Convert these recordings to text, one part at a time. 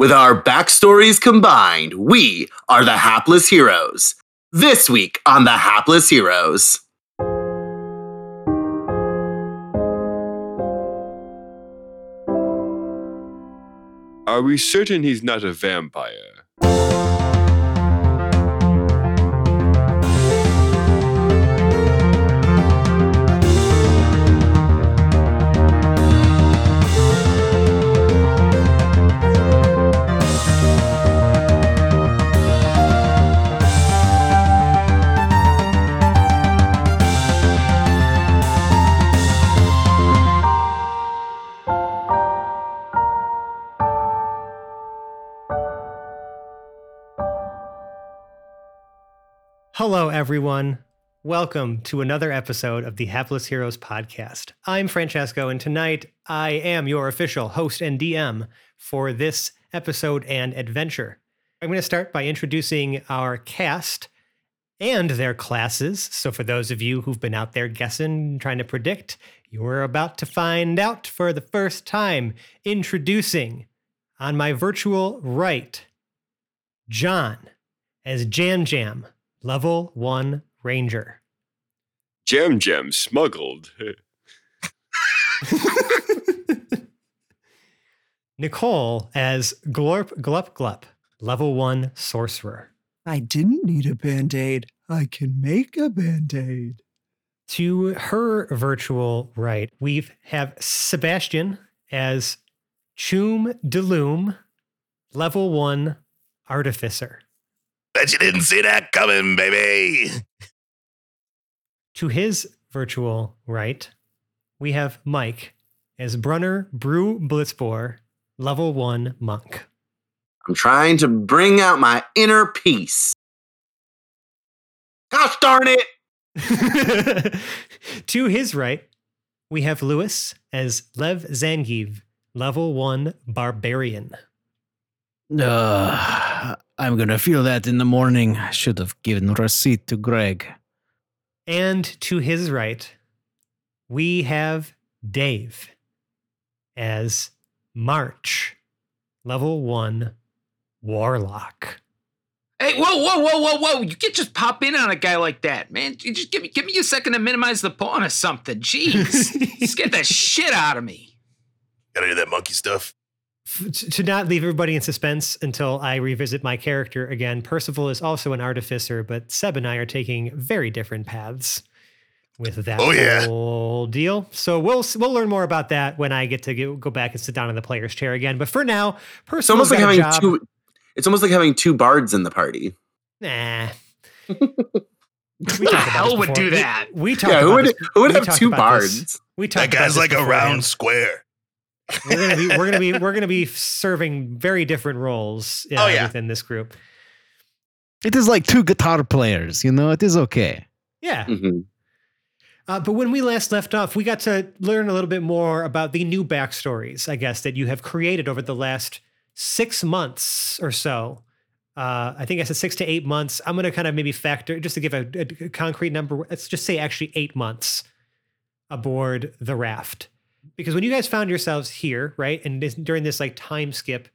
With our backstories combined, we are the Hapless Heroes. This week on the Hapless Heroes. Are we certain he's not a vampire? Hello, everyone. Welcome to another episode of the Hapless Heroes podcast. I'm Francesco, and tonight I am your official host and DM for this episode and adventure. I'm going to start by introducing our cast and their classes. So, for those of you who've been out there guessing, trying to predict, you're about to find out for the first time. Introducing on my virtual right, John as Jam Jam, level one ranger. Jam Jam smuggled. Nicole as Glorp Glup Glup, level one sorcerer. I didn't need a band aid. I can make a band aid. To her virtual right, we have Sebastian as Choom Deloom, level one artificer. Bet you didn't see that coming, baby. To his virtual right, we have Mike as Brunner Brew Blitzbor, level one monk. I'm trying to bring out my inner peace. Gosh darn it! to his right, we have Lewis as Lev Zangiv, level one barbarian. Uh, I'm gonna feel that in the morning. I should have given receipt to Greg. And to his right, we have Dave as March, level one warlock. Hey, whoa, whoa, whoa, whoa, whoa! You can't just pop in on a guy like that, man. You just give me, give me a second to minimize the pawn or something. Jeez, just get that shit out of me. Gotta do that monkey stuff. F- to not leave everybody in suspense until I revisit my character again, Percival is also an artificer, but Seb and I are taking very different paths with that Oh, yeah. whole deal. So we'll we'll learn more about that when I get to go, go back and sit down in the player's chair again. But for now, It's Percival's almost like a having job. two. It's almost like having two bards in the party. Nah. We Who the hell would before. do that? We, talked Yeah, who would this- who would have two about this- bards? We talked That about guy's this like a round square. We're gonna be we're gonna be we're gonna be serving very different roles uh, Oh, yeah. within this group. It is like two guitar players, you know. It is okay. Yeah. Mhm. Uh, but when we last left off, we got to learn a little bit more about the new backstories, I guess, that you have created over the last six months or so. Uh, I think I said six to eight months. I'm going to kind of maybe factor, just to give a, a concrete number, let's just say actually eight months aboard the raft. Because when you guys found yourselves here, right, and this, during this like time skip,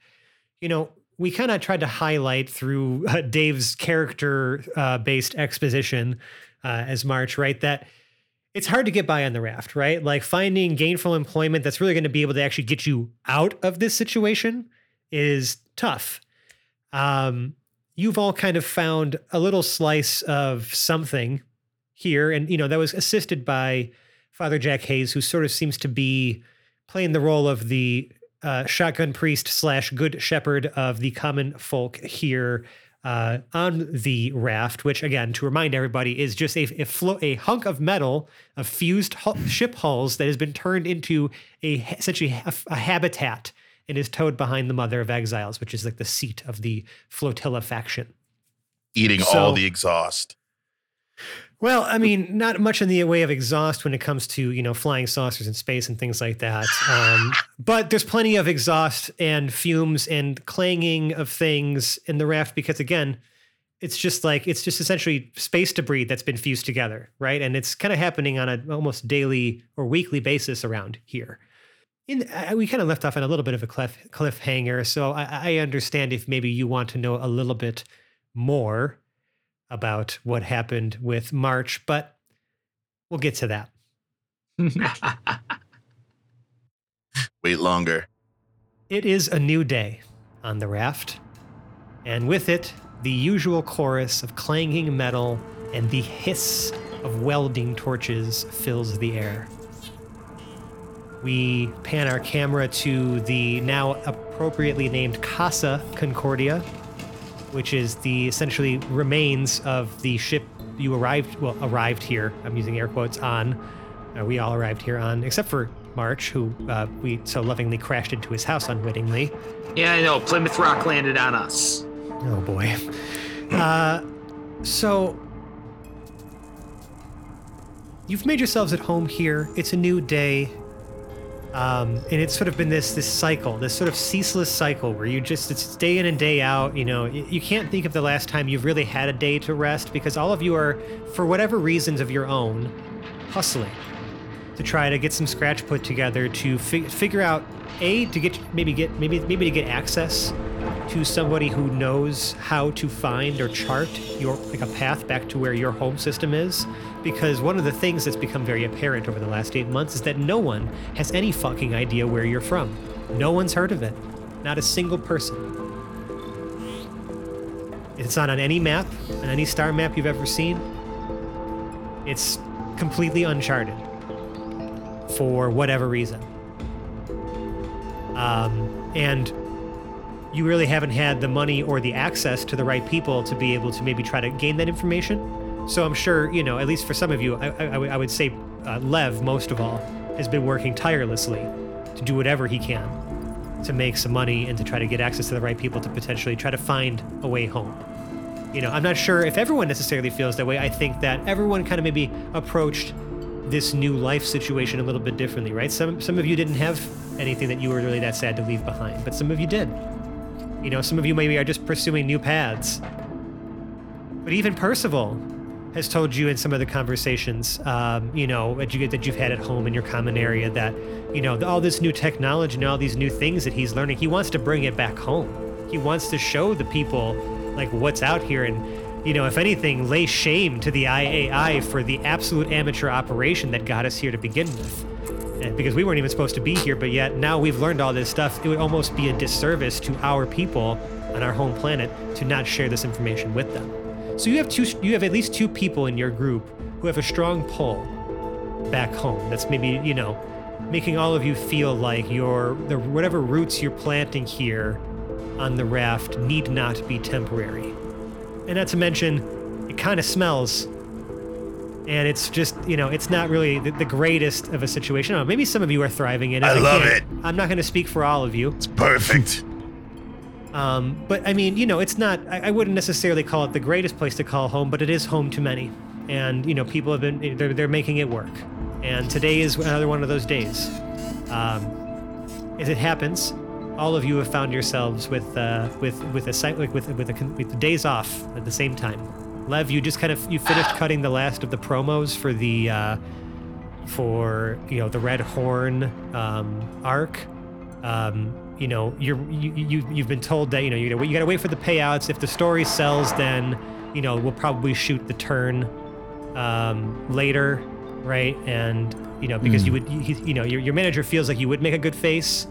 you know, we kind of tried to highlight through uh, Dave's character uh, based exposition uh, as March, right, that it's hard to get by on the raft, right? Like finding gainful employment that's really going to be able to actually get you out of this situation is tough. Um, you've all kind of found a little slice of something here, and you know that was assisted by Father Jack Hayes, who sort of seems to be playing the role of the uh, shotgun priest slash good shepherd of the common folk here uh, on the raft, which again, to remind everybody, is just a a, flo- a hunk of metal of fused ship hulls that has been turned into a essentially a, a habitat and is towed behind the Mother of Exiles, which is like the seat of the flotilla faction. Eating all the exhaust. Well, I mean, not much in the way of exhaust when it comes to you know flying saucers in space and things like that. Um, but there's plenty of exhaust and fumes and clanging of things in the raft because again, it's just like it's just essentially space debris that's been fused together, right? And it's kind of happening on a almost daily or weekly basis around here. in I, we kind of left off on a little bit of a cliff, cliffhanger, so I, I understand if maybe you want to know a little bit more about what happened with March, but we'll get to that. Wait longer. It is a new day on the raft, and with it, the usual chorus of clanging metal and the hiss of welding torches fills the air. We pan our camera to the now appropriately named Casa Concordia, which is the essentially remains of the ship you arrived well arrived here. I'm using air quotes on. Uh, we all arrived here on, except for March, who uh, we so lovingly crashed into his house unwittingly. yeah, I know. Plymouth Rock landed on us. Oh boy. Uh, so you've made yourselves at home here. It's a new day. Um, and it's sort of been this this cycle, this sort of ceaseless cycle where you just it's day in and day out. You know, you can't think of the last time you've really had a day to rest because all of you are, for whatever reasons of your own, hustling to try to get some scratch put together to fi- figure out a to get maybe get maybe maybe to get access to somebody who knows how to find or chart your like a path back to where your home system is because one of the things that's become very apparent over the last 8 months is that no one has any fucking idea where you're from. No one's heard of it. Not a single person. It's not on any map on any star map you've ever seen. It's completely uncharted for whatever reason. Um, and you really haven't had the money or the access to the right people to be able to maybe try to gain that information. So I'm sure, you know, at least for some of you, I, I, I would- say uh, Lev, most of all, has been working tirelessly to do whatever he can to make some money and to try to get access to the right people to potentially try to find a way home. You know, I'm not sure if everyone necessarily feels that way. I think that everyone kind of maybe approached this new life situation a little bit differently, right? Some some of you didn't have anything that you were really that sad to leave behind, but some of you did. You know, some of you maybe are just pursuing new paths. But even Percival has told you in some of the conversations, um, you know, that, you, that you've had at home in your common area that, you know, all this new technology and all these new things that he's learning, he wants to bring it back home. He wants to show the people, like, what's out here and, you know, if anything, lay shame to the IAI for the absolute amateur operation that got us here to begin with. And because we weren't even supposed to be here, but yet now we've learned all this stuff, it would almost be a disservice to our people on our home planet to not share this information with them. So you have two, you have at least two people in your group who have a strong pull back home. That's maybe you know, making all of you feel like your the whatever roots you're planting here on the raft need not be temporary. And not to mention, it kind of smells. And it's just, you know, it's not really the, the greatest of a situation. I know, maybe some of you are thriving in it. I love it. I'm not going to speak for all of you. It's perfect. Um, but I mean, you know, it's not, I, I wouldn't necessarily call it the greatest place to call home, but it is home to many. And, you know, people have been, they're, they're making it work. And today is another one of those days. Um, as it happens, all of you have found yourselves with, uh, with, with a site, like with, with, a, with the days off at the same time. Lev, you just kind of, you finished cutting the last of the promos for the, uh, for, you know, the Red Horn, um, arc. Um, you know, you're you, you you've been told that you know you gotta, you gotta wait for the payouts. If the story sells, then you know we'll probably shoot the turn um, later, right? And you know because you would you, you know your, your manager feels like you would make a good face,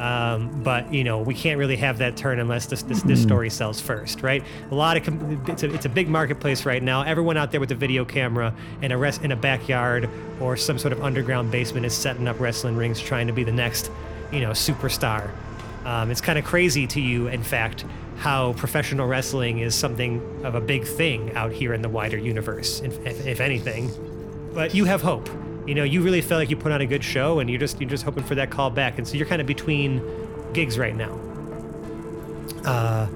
um, but you know we can't really have that turn unless this this, this story sells first, right? A lot of com- it's a, it's a big marketplace right now. Everyone out there with a video camera and a rest in a backyard or some sort of underground basement is setting up wrestling rings, trying to be the next you know, superstar. Um, it's kind of crazy to you, in fact, how professional wrestling is something of a big thing out here in the wider universe, if, if, if anything. But you have hope. You know, you really feel like you put on a good show, and you're just you're just hoping for that call back, and so you're kind of between gigs right now. Uh,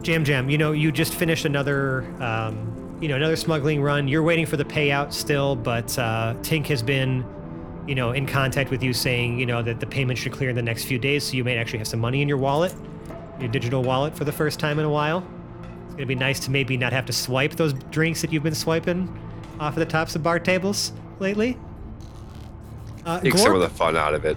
Jam Jam, you know, you just finished another, um, you know, another smuggling run. You're waiting for the payout still, but uh, Tink has been you know, in contact with you saying, you know, that the payment should clear in the next few days, so you may actually have some money in your wallet, your digital wallet for the first time in a while. It's gonna be nice to maybe not have to swipe those drinks that you've been swiping off of the tops of bar tables lately. Uh, Take some of the fun out of it.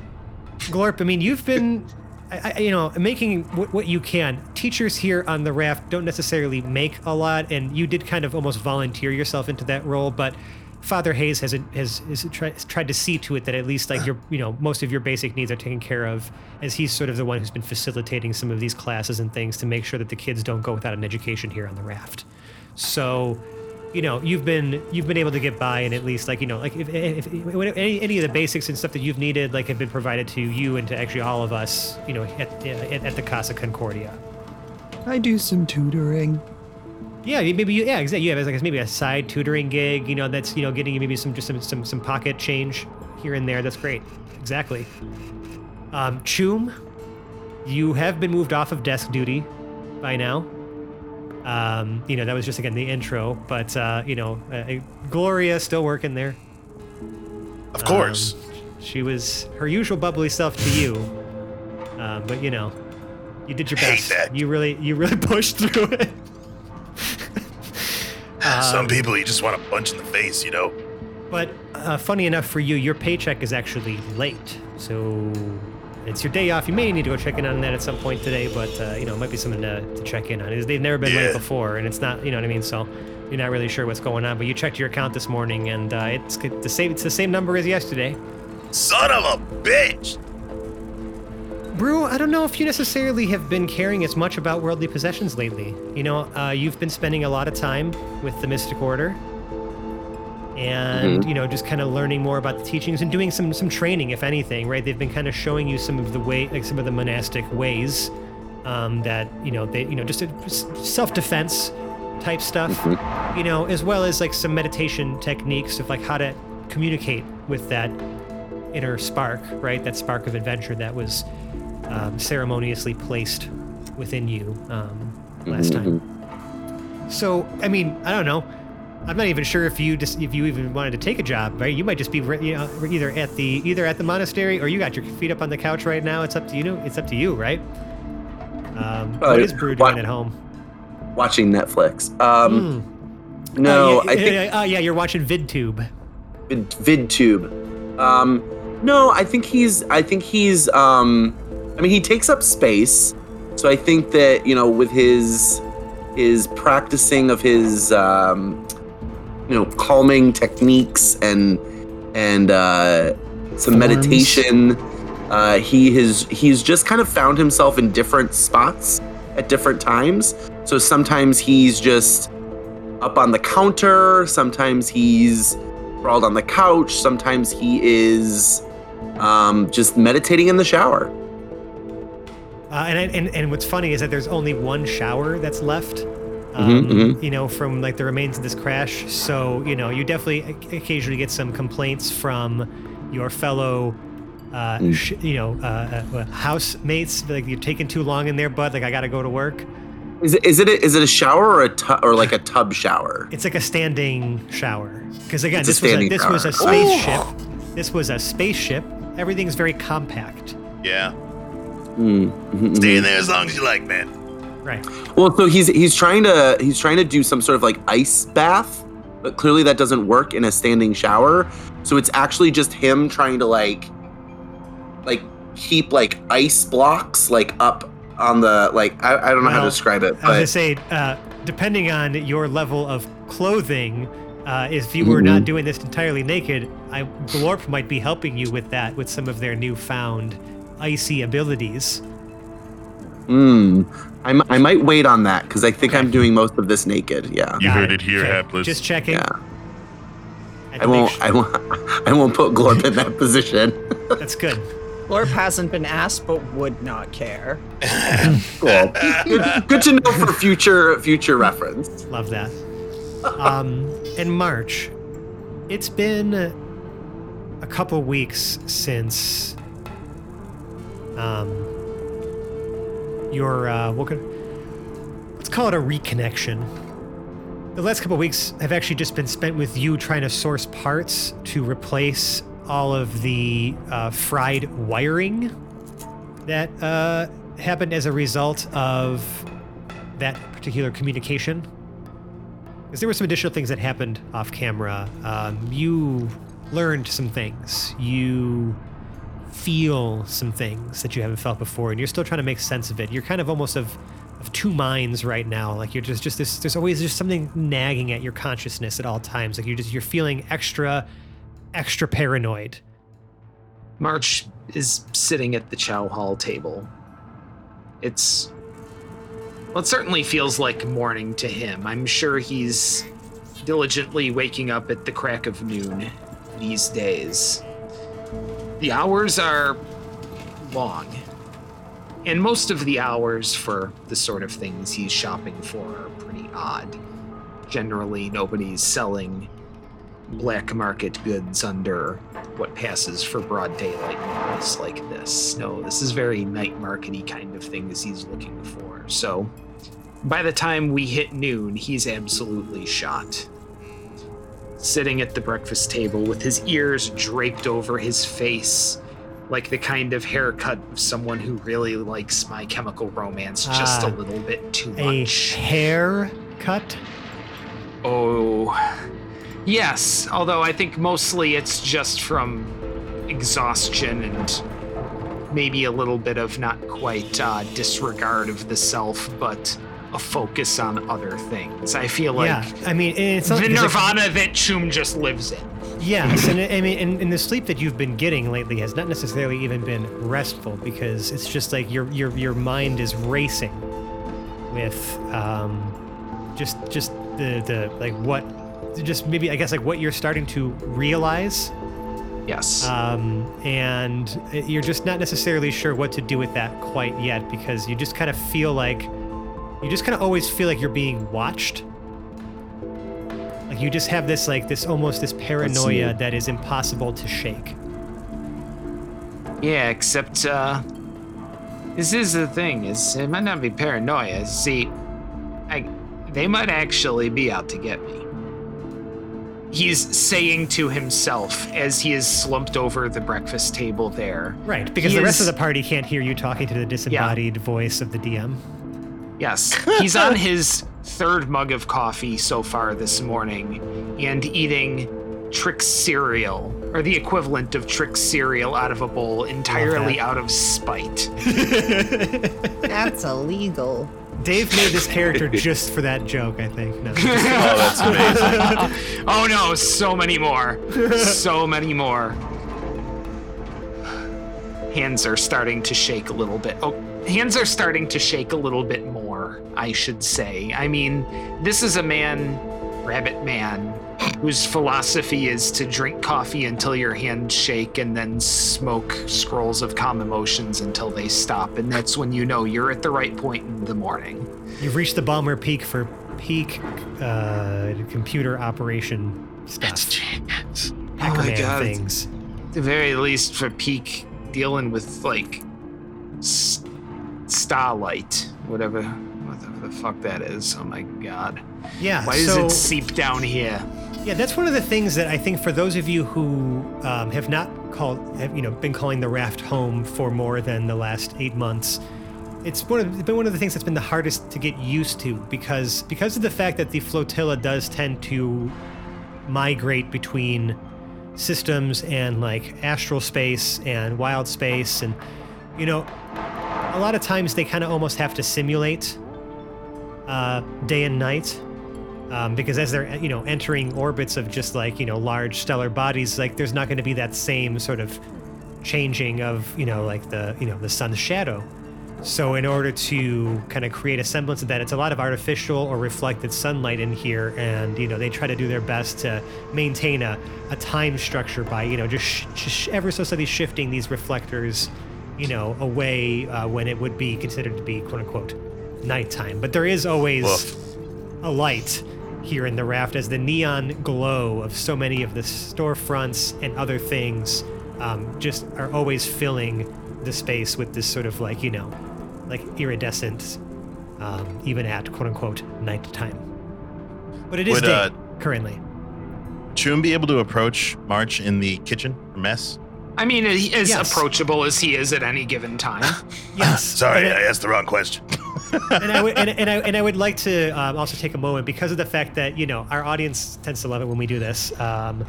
Glorp, I mean, you've been, I, I, you know, making what, what you can. Teachers here on the raft don't necessarily make a lot, and you did kind of almost volunteer yourself into that role. But Father Hayes has has, has tried, tried to see to it that at least like your, you know, most of your basic needs are taken care of, as he's sort of the one who's been facilitating some of these classes and things to make sure that the kids don't go without an education here on the raft. So you know you've been you've been able to get by and at least like you know like if, if, if any, any of the basics and stuff that you've needed like have been provided to you and to actually all of us you know at, at, at the casa concordia. I do some tutoring. yeah maybe you, yeah exactly. You have like maybe a side tutoring gig you know that's you know getting you maybe some just some some, some pocket change here and there. That's great. Exactly. Um Choom you have been moved off of desk duty by now um, you know, that was just again the intro, but uh, you know, uh, Gloria still working there. Of course. Um, she was her usual bubbly self to you, um, but you know, you did your best. You really, you really pushed through it. Some um, people you just want to punch in the face, you know? But uh, funny enough for you, your paycheck is actually late, so it's your day off. You may need to go check in on that at some point today, but uh, you know, it might be something to, to check in on. Is They've never been late before, and it's not, you know what I mean. So you're not really sure what's going on. But you checked your account this morning, and uh, it's the same. It's the same number as yesterday. Son of a bitch! Brew, I don't know if you necessarily have been caring as much about worldly possessions lately. You know, uh, you've been spending a lot of time with the Mystic Order, and you know, just kind of learning more about the teachings and doing some some training, if anything. Right? They've been kind of showing you some of the way, like some of the monastic ways um, that you know they, you know, just self defense type stuff. You know, as well as like some meditation techniques of like how to communicate with that inner spark, right? That spark of adventure that was um, ceremoniously placed within you um, last time. So, I mean, I don't know. I'm not even sure if you just if you even wanted to take a job, right? You might just be you know, either at the either at the monastery or you got your feet up on the couch right now. It's up to you. It's up to you, right? Um, Uh, what is Brew doing at home? Watching Netflix. Um, Hmm. no, Uh, yeah, I think yeah, uh, yeah, you're watching VidTube. Vid, VidTube. Um, no, I think he's. I think he's. Um, I mean, he takes up space, so I think that you know, with his his practicing of his, um, you know, calming techniques and and uh, some Forms. meditation, uh, he has he's just kind of found himself in different spots at different times. So sometimes he's just up on the counter. Sometimes he's sprawled on the couch. Sometimes he is um, just meditating in the shower. Uh, and, and and what's funny is that there's only one shower that's left. Mhm, Um, mhm. You know, from like the remains of this crash. So you know, you definitely occasionally get some complaints from your fellow, uh, Mm. sh- you know, uh, uh, housemates. Like you're taking too long in there, bud. Like I gotta go to work. Is it is it a, is it a shower or a tu- or like a tub shower? It's like a standing shower. Because again, It's a this was a, standing this was a shower. spaceship. This was a spaceship. Everything's very compact. Yeah. Mm, mhm, Stay in there as long as you like, man. Right. Well, so he's he's trying to he's trying to do some sort of like ice bath, but clearly that doesn't work in a standing shower. So it's actually just him trying to like like keep like ice blocks like up on the like I, I don't know how to describe it, But... I was gonna say, uh, depending on your level of clothing, uh, if you were not Mhm. doing this entirely naked, I, Glorp might be helping you with that with some of their newfound icy abilities. mm, I, m- I might wait on that because I think I'm doing most of this naked. Yeah, You Got heard it here, Okay, Hapless. Just checking. yeah. Had I to make won't sure- I won't I won't put Glorp in that position. That's good. Glorp hasn't been asked, but would not care. Cool. good, good to know for future future reference. Love that. Um, in March, it's been a couple weeks since um, your uh, what could, let's call it a reconnection. The last couple weeks have actually just been spent with you trying to source parts to replace all of the uh, fried wiring that uh, happened as a result of that particular communication. Because there were some additional things that happened off camera. Um, you learned some things. You feel some things that you haven't felt before, and you're still trying to make sense of it. You're kind of almost of of two minds right now. Like you're just just this. There's always just something nagging at your consciousness at all times. Like you're just you're feeling extra, extra paranoid. March is sitting at the chow hall table. It's. Well, it certainly feels like morning to him. I'm sure he's diligently waking up at the crack of noon these days. The hours are long. And most of the hours for the sort of things he's shopping for are pretty odd. Generally, nobody's selling black market goods under what passes for broad daylight malls like this. No, this is very night markety kind of things he's looking for. So by the time we hit noon, he's absolutely shot. Sitting at the breakfast table with his ears draped over his face, like the kind of haircut of someone who really likes my chemical romance just Ah, a little bit too A much. hair cut. Oh, yes. Although I think mostly it's just from exhaustion and maybe a little bit of not quite uh, disregard of the self, but a focus on other things. I feel like yeah, I mean, it's the because, like, nirvana that Choom just lives in. Yes, and I mean, and, and the sleep that you've been getting lately has not necessarily even been restful because it's just like your your your mind is racing with um, just just the the like what just maybe I guess like what you're starting to realize, Yes. um, and you're just not necessarily sure what to do with that quite yet because you just kind of feel like you just kind of always feel like you're being watched. Like you just have this like this almost this paranoia that is impossible to shake. Yeah, except uh this is the thing, is it might not be paranoia. See, I they might actually be out to get me. He's saying to himself as he is slumped over the breakfast table there. Right, because He the rest of the party can't hear you talking to the disembodied voice of the DM. Yes, he's on his third mug of coffee so far this morning and eating Trick cereal, or the equivalent of Trick cereal out of a bowl entirely out of spite. That's illegal. Dave made this character just for that joke, I think. No. Oh, that's amazing. oh no, so many more. so many more. Hands are starting to shake a little bit. Oh, hands are starting to shake a little bit more, I should say. I mean, this is a man, Rabbit Man, whose philosophy is to drink coffee until your hands shake and then smoke scrolls of calm emotions until they stop. And that's when you know you're at the right point in the morning. You've reached the Ballmer peak for peak uh, computer operation stuff. chance. Oh Hacker my Man god. things. At the very least for peak dealing with like s- starlight whatever whatever the fuck that is oh my god Yeah. why does it seep down here Yeah, that's one of the things that I think for those of you who um, have not called, have, you know, been calling the raft home for more than the last eight months, it's one of, been one of the things that's been the hardest to get used to because because of the fact that the flotilla does tend to migrate between systems and like astral space and wild space and you know a lot of times they kind of almost have to simulate uh, day and night um, because as they're you know entering orbits of just like you know large stellar bodies like there's not going to be that same sort of changing of you know like the you know the sun's shadow. So in order to kind of create a semblance of that it's a lot of artificial or reflected sunlight in here and you know they try to do their best to maintain a, a time structure by you know just, sh- just ever so slightly shifting these reflectors you know away uh, when it would be considered to be quote unquote nighttime but there is always Woof. a light here in the raft as the neon glow of so many of the storefronts and other things um, just are always filling the space with this sort of like you know like iridescent um, even at quote unquote nighttime but it is Would, day uh, currently Choom be able to approach March in the kitchen mess? I mean as Yes. approachable as he is at any given time yes Sorry, And I I- asked the wrong question. and I would and, and I and I would like to um, also take a moment because of the fact that you know our audience tends to love it when we do this. Um,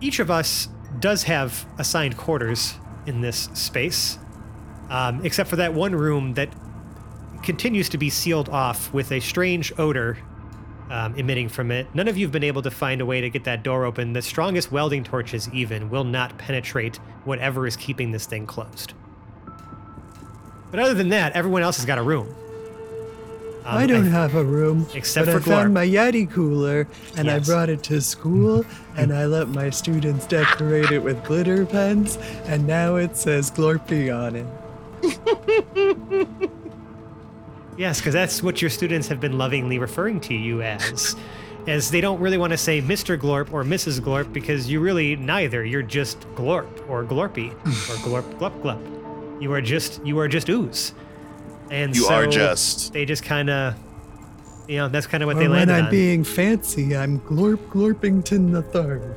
each of us does have assigned quarters in this space, um, except for that one room that continues to be sealed off with a strange odor um, emitting from it. None of you have been able to find a way to get that door open. The strongest welding torches, even, will not penetrate whatever is keeping this thing closed. But other than that, everyone else has got a room. Um, I don't have a room, Except but for I found my Yeti cooler and Yes. I brought it to school and I let my students decorate it with glitter pens and now it says Glorpy on it. Yes, because that's what your students have been lovingly referring to you as. As they don't really want to say Mr. Glorp or Mrs. Glorp because you really neither. You're just Glorp or Glorpy or Glorp Glop Glop. You are just you are just ooze. And You so are just. they just kind of you know that's kind of what Or they when landed I'm being fancy, I'm Glorp Glorpington the third.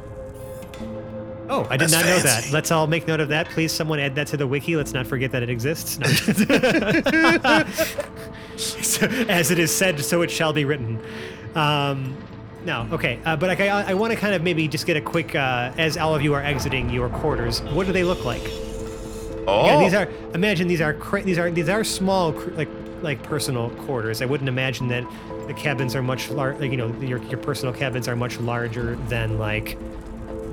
oh, I did That's not know that. Let's all make note of that. Please, someone add that to the wiki. Let's not forget that it exists. No. As it is said, so it shall be written. Um, no, okay, uh, but like, I, I want to kind of maybe just get a quick, uh, as all of you are exiting your quarters, what do they look like? Oh, Again, these are imagine these are cra- these are these are small cr- like like personal quarters. I wouldn't imagine that the cabins are much larger. Like, you know, your your personal cabins are much larger than like.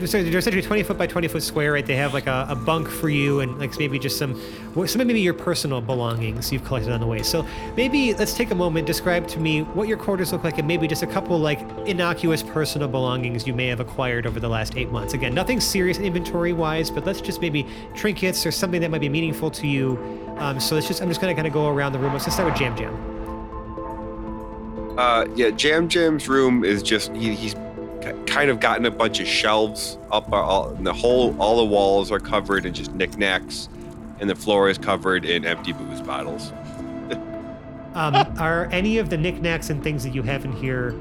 So they're essentially 20 foot by 20 foot square, right? They have like a, a bunk for you and like maybe just some, some maybe your personal belongings you've collected on the way. So maybe let's take a moment, describe to me what your quarters look like, and maybe just a couple like innocuous personal belongings you may have acquired over the last eight months. Again, nothing serious inventory wise, but let's just maybe trinkets or something that might be meaningful to you. Um, so let's just, I'm just gonna kind of go around the room. Let's start with Jam Jam. Uh, yeah, Jam Jam's room is just he, he's kind of gotten a bunch of shelves up. uh, All, and the whole all the walls are covered in just knickknacks, and the floor is covered in empty booze bottles. Um, are any of the knickknacks and things that you have in here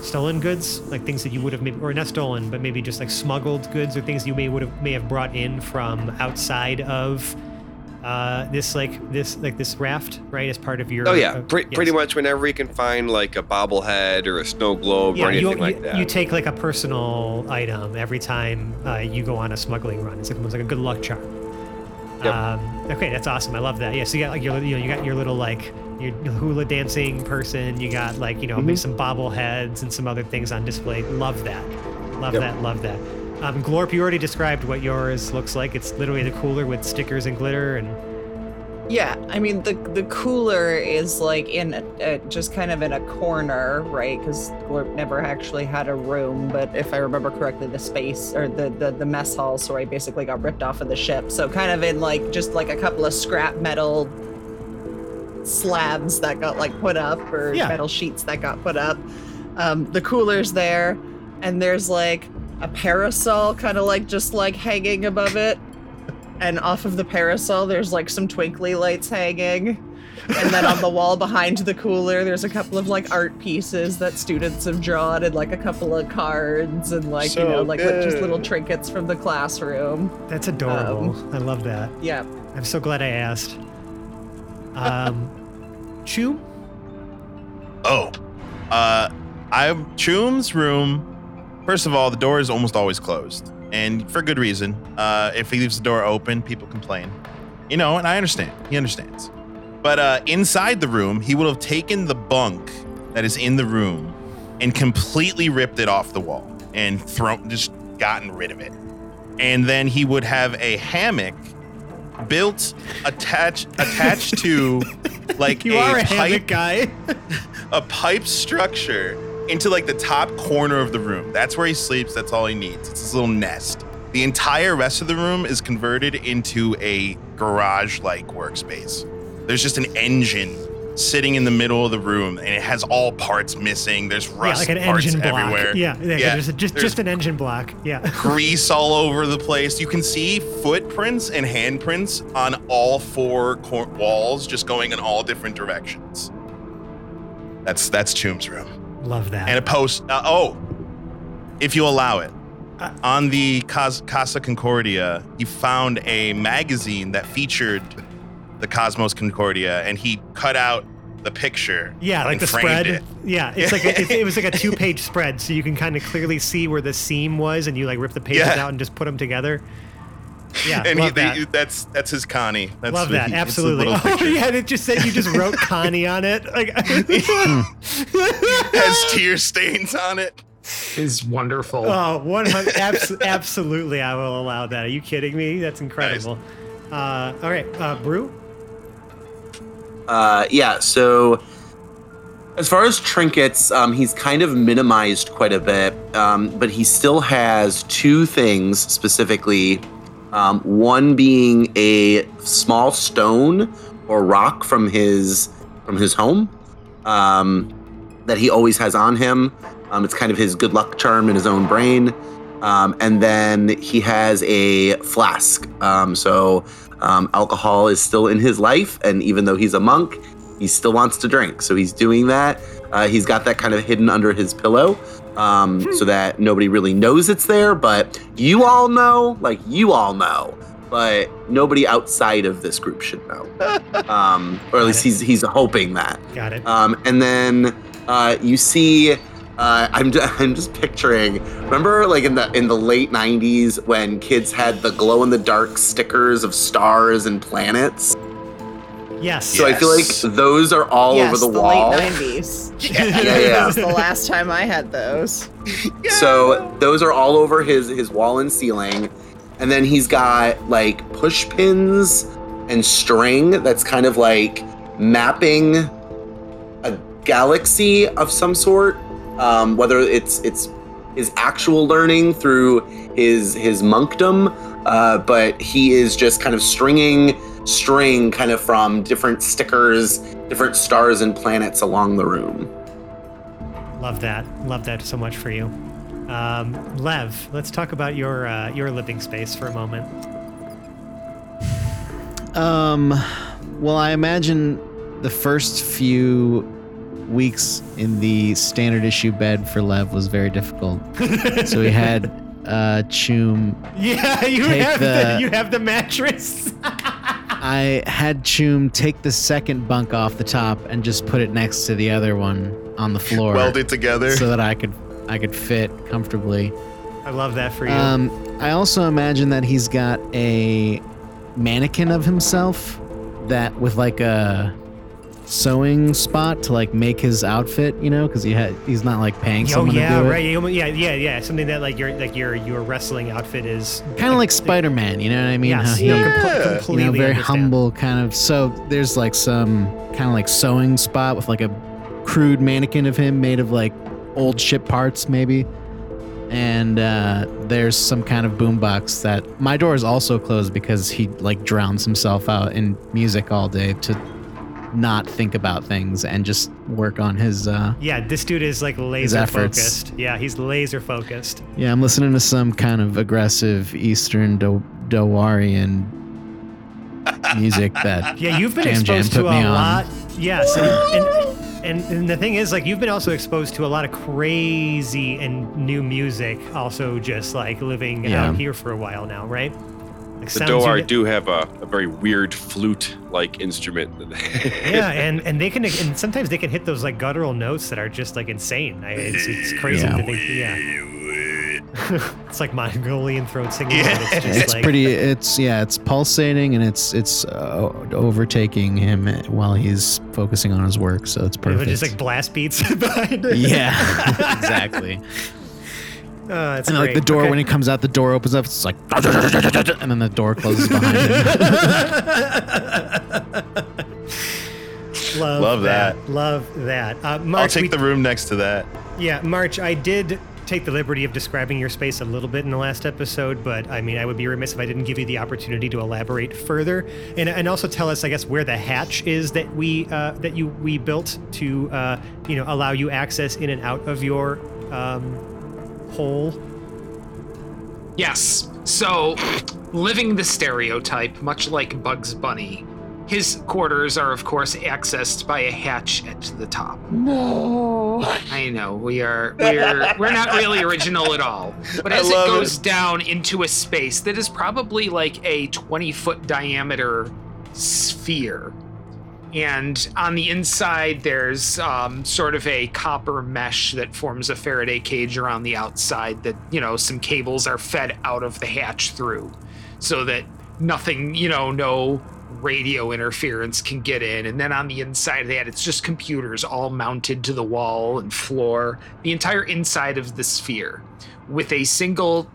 stolen goods, like things that you would have maybe, or not stolen, but maybe just like smuggled goods, or things you may would have may have brought in from outside of uh, this like this like this raft, right? As part of your. Oh yeah, uh, pre- yes. pretty much whenever you can find like a bobblehead or a snow globe Yeah, or anything you, like you, that. you take like a personal item every time uh, you go on a smuggling run. It's like almost like a good luck charm. Yep. Um, okay, that's awesome. I love that. Yeah, so you got like your you know you got your little like your hula dancing person. You got like you know Mm-hmm. maybe some bobbleheads and some other things on display. Love that. Love Yep. that. Love that. Um, Glorp, you already described what yours looks like. It's literally the cooler with stickers and glitter and Yeah, I mean the the cooler is like in a, a, just kind of in a corner, right? Because Glorp never actually had a room, but if I remember correctly, the space or the, the the mess hall, sorry, basically got ripped off of the ship. So kind of in like just like a couple of scrap metal slabs that got like put up or Yeah. metal sheets that got put up. Um, the cooler's there, and there's like a parasol kind of like just like hanging above it and off of the parasol there's like some twinkly lights hanging and then on the wall behind the cooler there's a couple of like art pieces that students have drawn and like a couple of cards and like you know So like li- just little trinkets from the classroom that's adorable. Um, I love that. yeah I'm so glad I asked. Um, Chew, Oh, uh, I'm Choom's room. First of all, the door is almost always closed, and for good reason. Uh, if he leaves the door open, people complain. You know, and I understand. He understands. But uh, inside the room, he would have taken the bunk that is in the room and completely ripped it off the wall and thrown, just gotten rid of it. And then he would have a hammock built, attached, attached to like you are a pipe hammock guy. a pipe structure into like the top corner of the room. That's where he sleeps. That's all he needs. It's his little nest. The entire rest of the room is converted into a garage like workspace. There's just an engine sitting in the middle of the room and it has all parts missing. There's rust yeah, like an parts engine block. everywhere. Yeah, yeah, Yeah, Just, just, there's- just an engine block. Yeah. grease all over the place. You can see footprints and handprints on all four cor- walls, just going in all different directions. That's that's Choom's room, Love that. and a post. Uh, oh, if you allow it, Uh, on the Cas- Casa Concordia, he found a magazine that featured the Cosmos Concordia, and he cut out the picture. yeah, like the spread. it. Yeah, it's like a, it, it was like a two-page spread, so you can kind of clearly see where the seam was, and you like rip the pages Yeah. out and just put them together. Yeah, and love he, that. he- that's that's his Connie. That's Love that. it's a Absolutely. Oh picture. yeah, and it just said you just wrote Connie on it. Like, Has tear stains on it. Is wonderful. oh, 100 abs- absolutely, I will allow that. Are you kidding me? That's incredible. Uh, all right, uh, Brew. Uh, yeah, so as far as trinkets, um, he's kind of minimized quite a bit, um, but he still has two things specifically. Um, one being a small stone or rock from his from his home um, that he always has on him. Um, it's kind of his good luck charm in his own brain. Um, and then he has a flask. Um, so um, alcohol is still in his life, and even though he's a monk, he still wants to drink. So he's doing that. Uh, he's got that kind of hidden under his pillow, um, so that nobody really knows it's there. But you all know, like you all know, but nobody outside of this group should know, um, or at least he's he's hoping that. Got it. Um, and then uh, you see, uh, I'm I'm just picturing. Remember, like in the in the late '90s when kids had the glow in the dark stickers of stars and planets. Yes. So I feel like those are all yes, over the, the wall. late 90s. Yeah, yeah. This is the last time I had those. So those are all over his his wall and ceiling, and then he's got like push pins and string that's kind of like mapping a galaxy of some sort. Um, whether it's it's his actual learning through his his monkdom, uh, but he is just kind of stringing string kind of from different stickers, different stars and planets along the room. Love that. Love that so much for you. Um, Lev, let's talk about your uh, your living space for a moment. Um, well, I imagine the first few weeks in the standard issue bed for Lev was very difficult. so we had uh, Choom. Yeah, you have the, the- you have the mattress. I had Choom take the second bunk off the top and just put it next to the other one on the floor, Weld it together. so that I could I could fit comfortably. I love that for you. Um, I also imagine that he's got a mannequin of himself that with like a sewing spot to like make his outfit, you know, because he had he's not like paying oh someone yeah, to do right. it. You almo- Yeah, yeah, yeah. Something that like your like your your wrestling outfit is Kind of like Spider Man, you know what I mean? Yes, How he, Yeah. compl- completely you know, very understand. humble kind of. So there's like some kind of like sewing spot with like a crude mannequin of him made of like old ship parts, maybe. And uh, there's some kind of boombox that my door is also closed because he like drowns himself out in music all day to not think about things and just work on his. Uh, Yeah, this dude is like laser focused. Yeah, he's laser focused. yeah, I'm listening to some kind of aggressive Eastern Do- Dowarian music that Yeah, you've been Jam Jam exposed to put a lot. Yes, and, and, and and the thing is, like, you've been also exposed to a lot of crazy and new music. Also, just like living Yeah. out here for a while now, right? Like The Doar get- do have a, a very weird flute-like instrument. Yeah, and and they can and sometimes they can hit those like guttural notes that are just like insane. I, it's, it's crazy Yeah. to think. Yeah, it's like Mongolian throat singing. Yeah. but it's just it's like, pretty it's yeah it's pulsating and it's it's uh, overtaking him while he's focusing on his work so it's It perfect was just like blast beats behind it. yeah exactly Uh, it's and like the door Okay. when he comes out the door opens up it's like and then the door closes behind him Love, Love that. that. Love that. Uh, I'll take we- the room next to that. Yeah, March, I did take the liberty of describing your space a little bit in the last episode, but I mean, I would be remiss if I didn't give you the opportunity to elaborate further and, and also tell us, I guess, where the hatch is that we uh, that you we built to uh, you know allow you access in and out of your um, hole. Yes. So, living the stereotype, much like Bugs Bunny, his quarters are, of course, accessed by a hatch at the top. No. I know we are we're we're not really original at all. But as it goes it. down into a space that is probably like a 20 foot diameter sphere. And on the inside, there's um, sort of a copper mesh that forms a Faraday cage around the outside that, you know, some cables are fed out of the hatch through. so that nothing, you know, no radio interference can get in. And then on the inside of that, it's just computers all mounted to the wall and floor, the entire inside of the sphere, with a single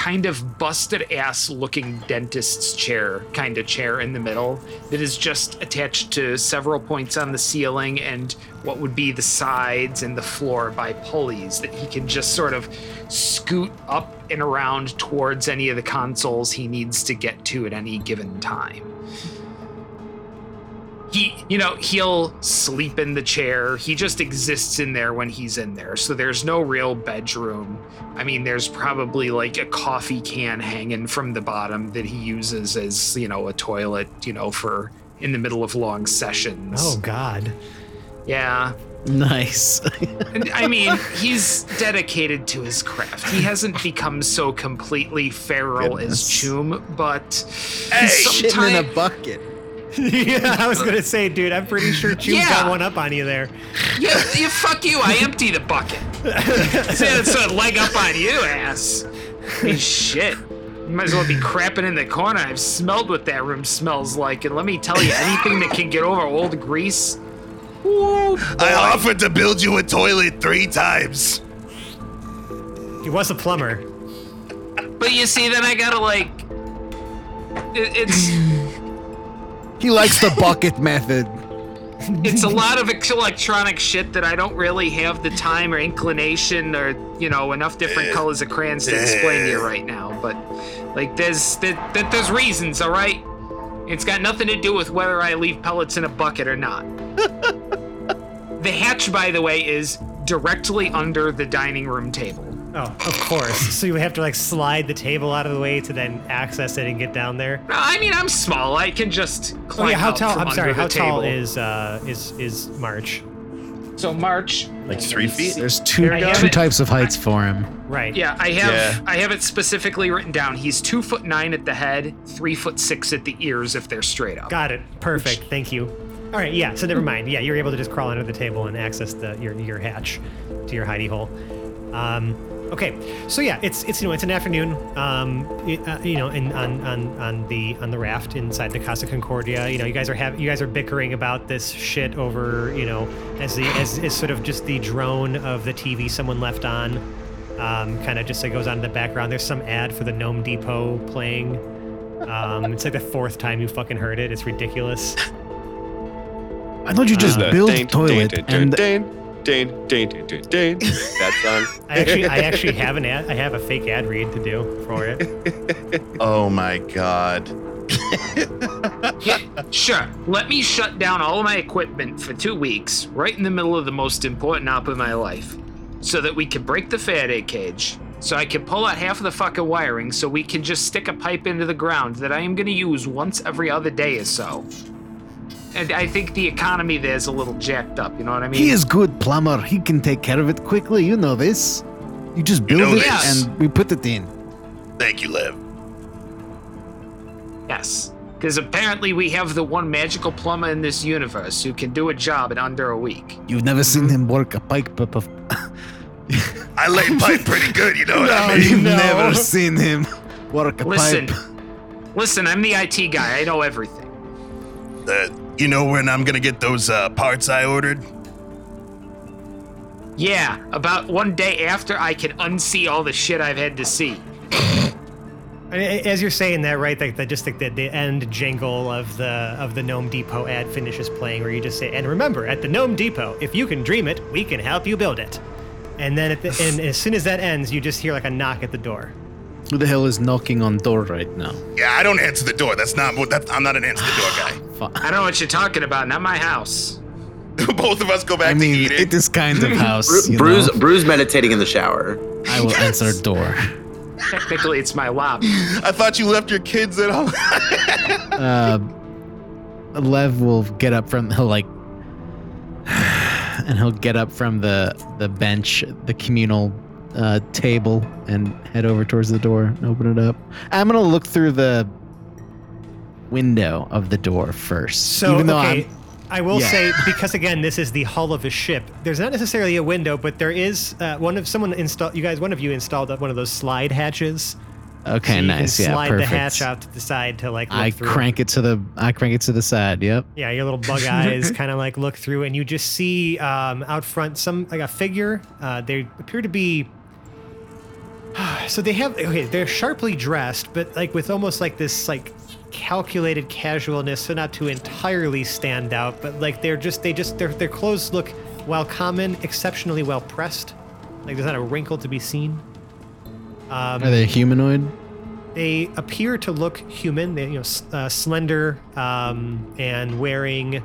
kind of busted ass looking dentist's chair kind of chair in the middle that is just attached to several points on the ceiling and what would be the sides and the floor by pulleys that he can just sort of scoot up and around towards any of the consoles he needs to get to at any given time he you know he'll sleep in the chair he just exists in there when he's in there so there's no real bedroom i mean there's probably like a coffee can hanging from the bottom that he uses as you know a toilet you know for in the middle of long sessions Oh God. yeah Nice. i mean he's dedicated to his craft he hasn't become so completely feral as Goodness. Choom, but hey, sometime- shitting in a bucket. yeah, I was gonna say, dude, I'm pretty sure Chew's Yeah. got one up on you there. Yeah, yeah, fuck you. I emptied the bucket. so it's a leg up on you, ass. I mean, shit. You might as well be crapping in the corner. I've smelled what that room smells like, and let me tell you, anything that can get over old grease. Ooh, I offered to build you a toilet three times. He was a plumber. But you see, then I gotta like. It, it's He likes the bucket method. it's a lot of electronic shit that I don't really have the time or inclination or you know enough different eh. colors of crayons to explain to you eh. right now. But like there's there, there- there's reasons, all right. It's got nothing to do with whether I leave pellets in a bucket or not. the hatch, by the way, is directly under the dining room table. Oh, of course. So you have to like slide the table out of the way to then access it and get down there. No, I mean I'm small. I can just climb Oh yeah, how out tall? from I'm sorry. How tall table. is uh is is March? so March? Like three feet? There's two I two it. types of heights for him. Right. Yeah, I have Yeah. I have it specifically written down. He's two foot nine at the head, three foot six at the ears if they're straight up. Got it. Perfect. Thank you. All right. Yeah. So never mind. Yeah, you're able to just crawl under the table and access the your your hatch to your hidey hole. Um, okay. So yeah, it's it's you know it's an afternoon. Um, it, uh, you know, in on on on the on the raft inside the Casa Concordia. You know, you guys are have you guys are bickering about this shit over you know as the as is sort of just the drone of the TV someone left on. Um, kind of just like goes on in the background. There's some ad for the Gnome Depot playing. Um, it's like the fourth time you fucking heard it. It's ridiculous. I don't you just The build a toilet ding, and ding, ding, ding, ding, ding, ding. That song. I actually, I actually have an ad. I have a fake ad read to do for it. Oh my god. Yeah, sure. Let me shut down all of my equipment for two weeks, right in the middle of the most important op of my life, so that we can break the Faraday cage. So I can pull out half of the fucking wiring, so we can just stick a pipe into the ground that I am going to use once every other day or so. And I think the economy there is a little jacked up. You know what I mean? he is good plumber. He can take care of it quickly. You know this. You just build know it this. and we put it in. Thank you, Lev. Yes. Because apparently we have the one magical plumber in this universe who can do a job in under a week. You've never seen Mm-hmm. him work a pipe of. I lay pipe pretty good, you know what I mean? You've never seen him work a Listen, pipe. listen, I'm the IT guy. I know everything. Uh, you know when I'm gonna get those uh, parts I ordered? Yeah, about one day after I can unsee all the shit I've had to see. As you're saying that, right? Like the, just like the, the end jingle of the of the Gnome Depot ad finishes playing, where you just say, "And remember, at the Gnome Depot, if you can dream it, we can help you build it." And then, at the, and as soon as that ends, you just hear like a knock at the door. Who the hell is knocking on door right now? Yeah, I don't answer the door. That's not what that I'm not an answer the door guy. I don't know what you're talking about. Not my house. Both of us go back I to mean, eating. it is kind of house. Bru- You Bruce, know? Brew's meditating in the shower. I will answer door. Technically, it's my lobby. I thought you left your kids at home. Uh, Lev will get up from he'll like, and he'll get up from the the bench, the communal uh, table, and head over towards the door and open it up. I'm gonna look through the window of the door first, So even though okay, I'm I will Yeah. say because again, this is the hull of a ship. There's not necessarily a window, but there is uh, one of someone installed. You guys, one of you installed one of those slide hatches Okay, So nice. Can Yeah, slide perfect. the hatch out to the side to like look I through. crank it to the I crank it to the side. Yep. Yeah, your little bug eyes kind of like look through, and you just see um, out front some like a figure. Uh, they appear to be. So they have okay, they're sharply dressed, but like with almost like this like calculated casualness, so not to entirely stand out, but like they're just they just their their clothes look while common, exceptionally well pressed. Like there's not a wrinkle to be seen. Um, Are they humanoid? they appear to look human. They, you know, uh, slender um, and wearing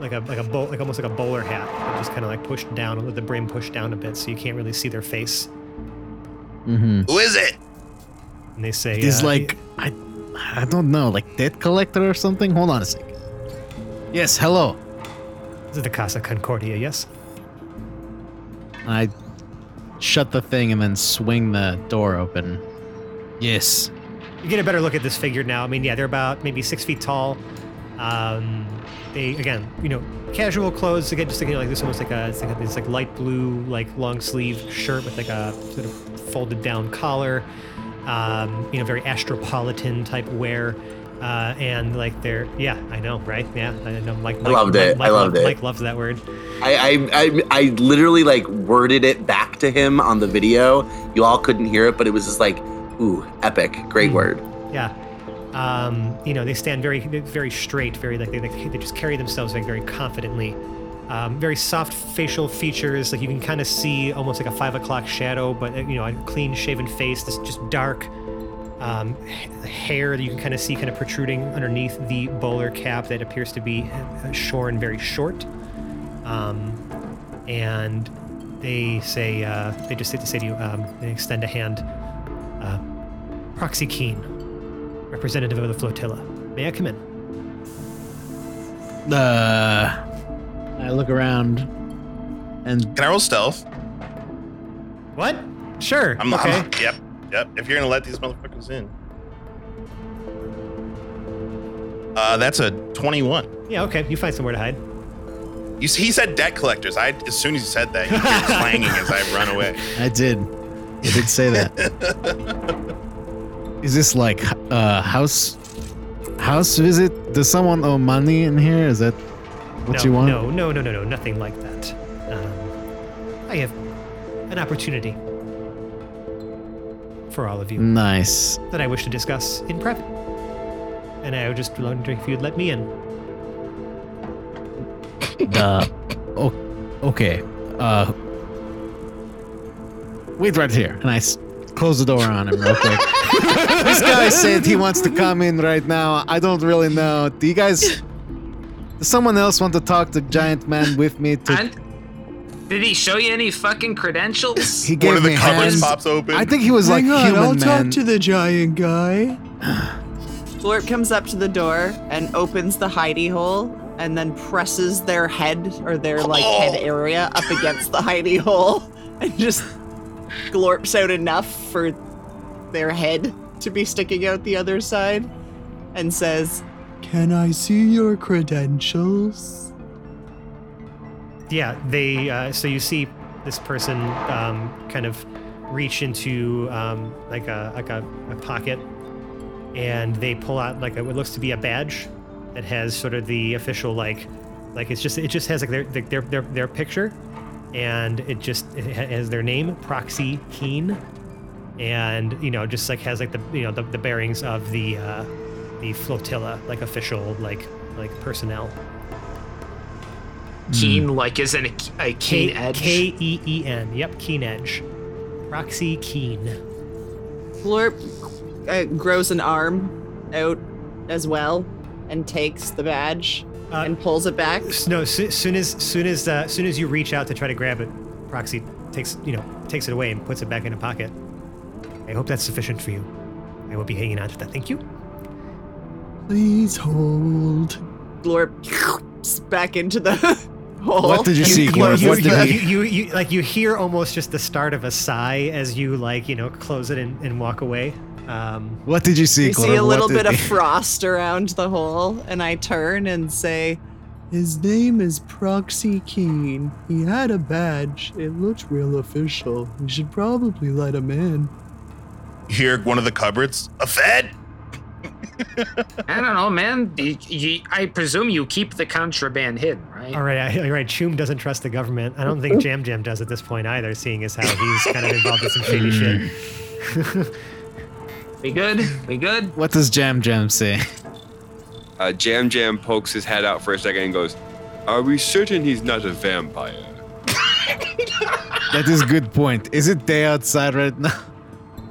like a like a bowl, like almost like a bowler hat, just kind of like pushed down with the brim pushed down a bit, so you can't really see their face. Mm-hmm. Who is it? And they say, He's uh, like I I don't know, like debt collector or something. Hold on a sec. Yes, hello. "This is the Casa Concordia." Yes. I shut the thing and then swing the door open. Yes. You get a better look at this figure now. I mean, yeah, they're about maybe six feet tall. Um, they again, you know, casual clothes. Again, just thinking like this almost like a it's like a, this like light blue like long sleeve shirt with like a sort of folded down collar. Um, you know, very astropolitan type wear. Uh, and like they're yeah, I know, right? Yeah, I know. Mike, Mike loved it. Mike, I loved it. Mike loves that word. I, I I I literally like worded it back to him on the video. You all couldn't hear it, but it was just like, ooh, epic, great Mm. word. Yeah. Um, you know, they stand very, very straight, very like they, they, just carry themselves like very confidently. Um, very soft facial features, like you can kind of see almost like a five o'clock shadow, but uh, you know, a clean shaven face. This just dark um, hair that you can kind of see kind of protruding underneath the bowler cap that appears to be uh, shorn very short. Um, and they say, uh, they just say to say to you, um, they extend a hand. Uh, Proxy Keen, representative of the flotilla. May I come in? Uh I look around and Can I roll stealth? What? Sure. I'm, okay. I'm yep, yep. If you're gonna let these motherfuckers in. Uh, that's a 21. yeah, okay. You find somewhere to hide. You, see, he said debt collectors. I as soon as he said that, you hear clanging as I run away. I did. I did say that. Is this like uh house house visit? Does someone owe money in here? Is that what no, you want? no, no, no, no, no, nothing like that. Um, I have an opportunity for all of you Nice. that I wish to discuss in private. And I would just wonder if you'd let me in. Uh, o- okay. Uh, wait right here. And I s- close the door on him real quick. this guy said he wants to come in right now. I don't really know. Do you guys? Does someone else want to talk to Giant Man with me? To, And did he show you any fucking credentials? he gave One of the me covers hands. pops open. I think he was Hang like on, human I'll man. talk to the giant guy. Blort comes up to the door and opens the hidey hole and then presses their head or their like oh. head area up against the hidey hole and just glorps out enough for their head to be sticking out the other side and says, Can I see your credentials? Yeah, they. Uh, so you see this person um, kind of reach into um, like a like a, a pocket, and they pull out like a, what looks to be a badge that has sort of the official like like it's just it just has like their their their, their picture, and it just it has their name Proxy Keen, and you know just like has like the you know the, the bearings of the uh, the flotilla like official like like personnel. Keen, like, is in a, a keen K edge. K E E N. Yep, Keen Edge. Proxy Keen. Glorp uh, grows an arm out as well and takes the badge Uh, and pulls it back. No, so, soon as soon as uh, soon as you reach out to try to grab it, Proxy takes you know takes it away and puts it back in a pocket. I hope that's sufficient for you. I will be hanging on to that. Thank you. Please hold. Glorp back into the hole. What did you see, you, Glorp? you, What you, did you, you, you- like you hear almost just the start of a sigh as you like you know close it and, and walk away. Um, What did you see, You see a little bit of frost around the hole, and I turn and say, His name is Proxy Keen. He had a badge. It looked real official. You should probably let him in. Hear one of the cupboards. A Fed? I don't know, man. I presume you keep the contraband hidden, right? All right, I, all right. Choom doesn't trust the government. I don't think Jam Jam does at this point either, seeing as how he's kind of involved in some shady shit. We good? We good? What does Jam Jam say? Uh, Jam Jam pokes his head out for a second and goes, Are we certain he's not a vampire? That is a good point. Is it day outside right now?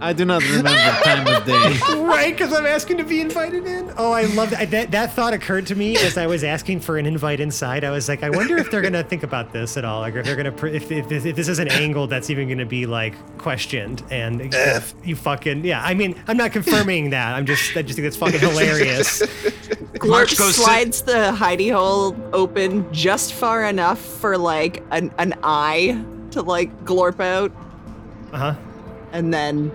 I do not remember time of day. right, because I'm asking to be invited in. Oh, I love that. that. That thought occurred to me as I was asking for an invite inside. I was like, I wonder if they're gonna think about this at all, like if they're gonna, pr- if, if, this, if this is an angle that's even gonna be like questioned. And F. you fucking yeah. I mean, I'm not confirming that. I'm just, I just think it's fucking hilarious. Glorp March goes to- slides the hidey hole open just far enough for like an, an eye to like glorp out Uh huh. and then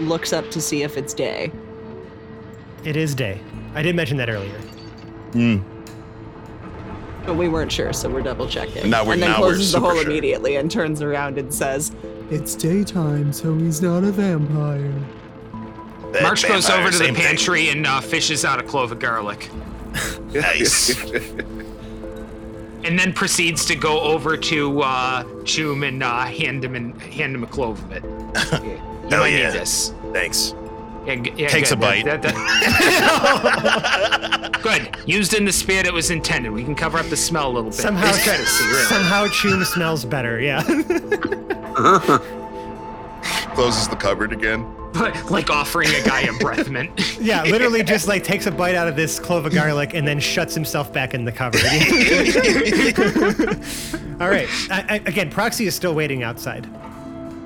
looks up to see if it's day. It is day. I did mention that earlier. Hmm. But we weren't sure, so we're double checking. Now we're- and then now we're closes the hole sure. immediately and turns around and says, It's daytime, so he's not a vampire. That March goes over to the same thing. pantry and uh, fishes out a clove of garlic, Nice. and then proceeds to go over to uh, Choom and uh, hand him and hand him a clove of it. you Hell might yeah. need this. Thanks. Yeah, g- yeah, Takes good. a bite. That- that- good. Used in the spirit it was intended. We can cover up the smell a little bit. Somehow, It's courtesy, really. somehow, Choom smells better. Yeah. Closes the cupboard again. But like offering a guy a breath mint. Yeah, literally just like takes a bite out of this clove of garlic and then shuts himself back in the cupboard. All right. I, I, again, Proxy is still waiting outside.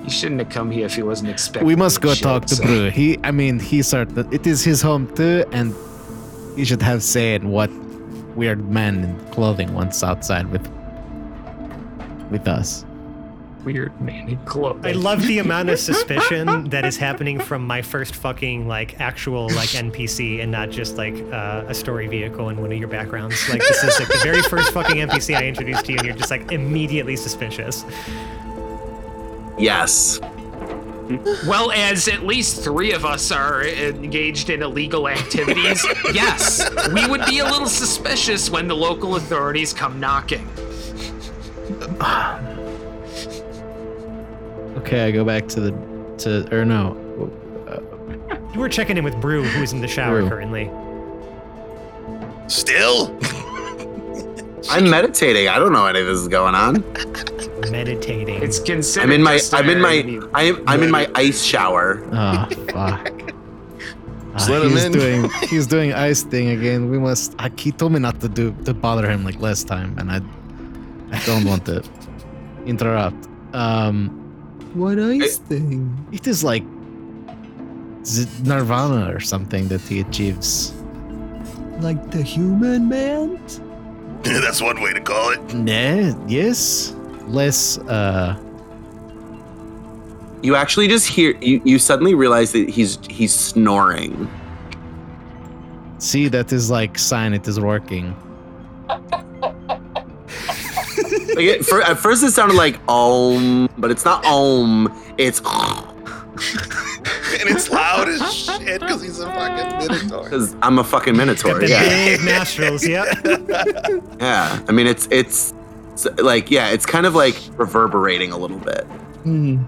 He shouldn't have come here if he wasn't expecting. We must go shit, talk to so- Brew. He, I mean, he sort of, it is his home too, and he should have say in what weird man in clothing wants outside with, with us. Weird man in clothes. I love the amount of suspicion that is happening from my first fucking like actual like NPC and not just like uh, a story vehicle in one of your backgrounds. Like this is like the very first fucking NPC I introduced to you, and you're just like immediately suspicious. Yes. Well, as at least three of us are engaged in illegal activities, yes, we would be a little suspicious when the local authorities come knocking. Okay, I go back to the, to, or no, You were checking in with Brew, who's in the shower Brew. currently. Still? I'm meditating. I don't know any of this is going on. Meditating. It's considered. I'm in my I'm in my I'm I'm in my ice shower. oh, fuck. Just Ah, let him he's in. doing he's doing ice thing again. We must. I, he told me not to do to bother him like last time, and I I don't want to interrupt. Um, What ice thing? it is like z- nirvana or something that he achieves. Like the human man? That's one way to call it. Yeah. Yes. Less. Uh. You actually just hear you, you suddenly realize that he's he's snoring. See, that is like sign it is working. Like it, for, at first it sounded like om, but it's not om. It's And it's loud as shit because he's a fucking minotaur. because I'm a fucking Got minotaur. the Yeah, big nostrils. Yep. yeah. I mean, it's it's, it's like yeah, it's kind of like reverberating a little bit. Hmm.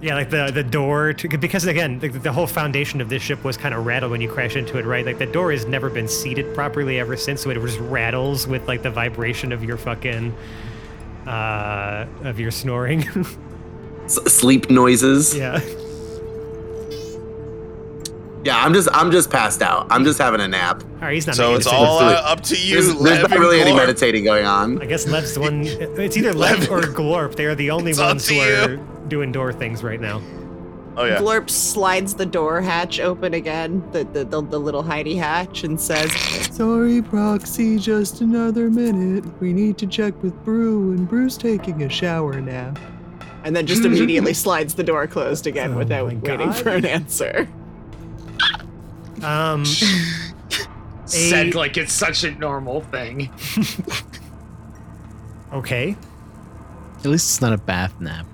Yeah, like the the door to, because again, the, the whole foundation of this ship was kind of rattled when you crash into it, right? Like the door has never been seated properly ever since, so it just rattles with like the vibration of your fucking uh of your snoring. S- sleep noises. yeah. Yeah, I'm just I'm just passed out. I'm just having a nap. All right, he's not. So it's all uh, up to you. There's, there's not and really any meditating going on. I guess Lev's the one. It's either Lev or Glorp. They are the only It's ones to who you. are doing door things right now. Oh yeah. Glorp slides the door hatch open again, the, the, the, the little Heidi hatch, and says, Sorry, Proxy, just another minute. We need to check with Brew, and Brew's taking a shower now. and then just immediately slides the door closed again Oh without waiting God. for an answer. Um. Said A- like it's such a normal thing. Okay. At least it's not a bath nap.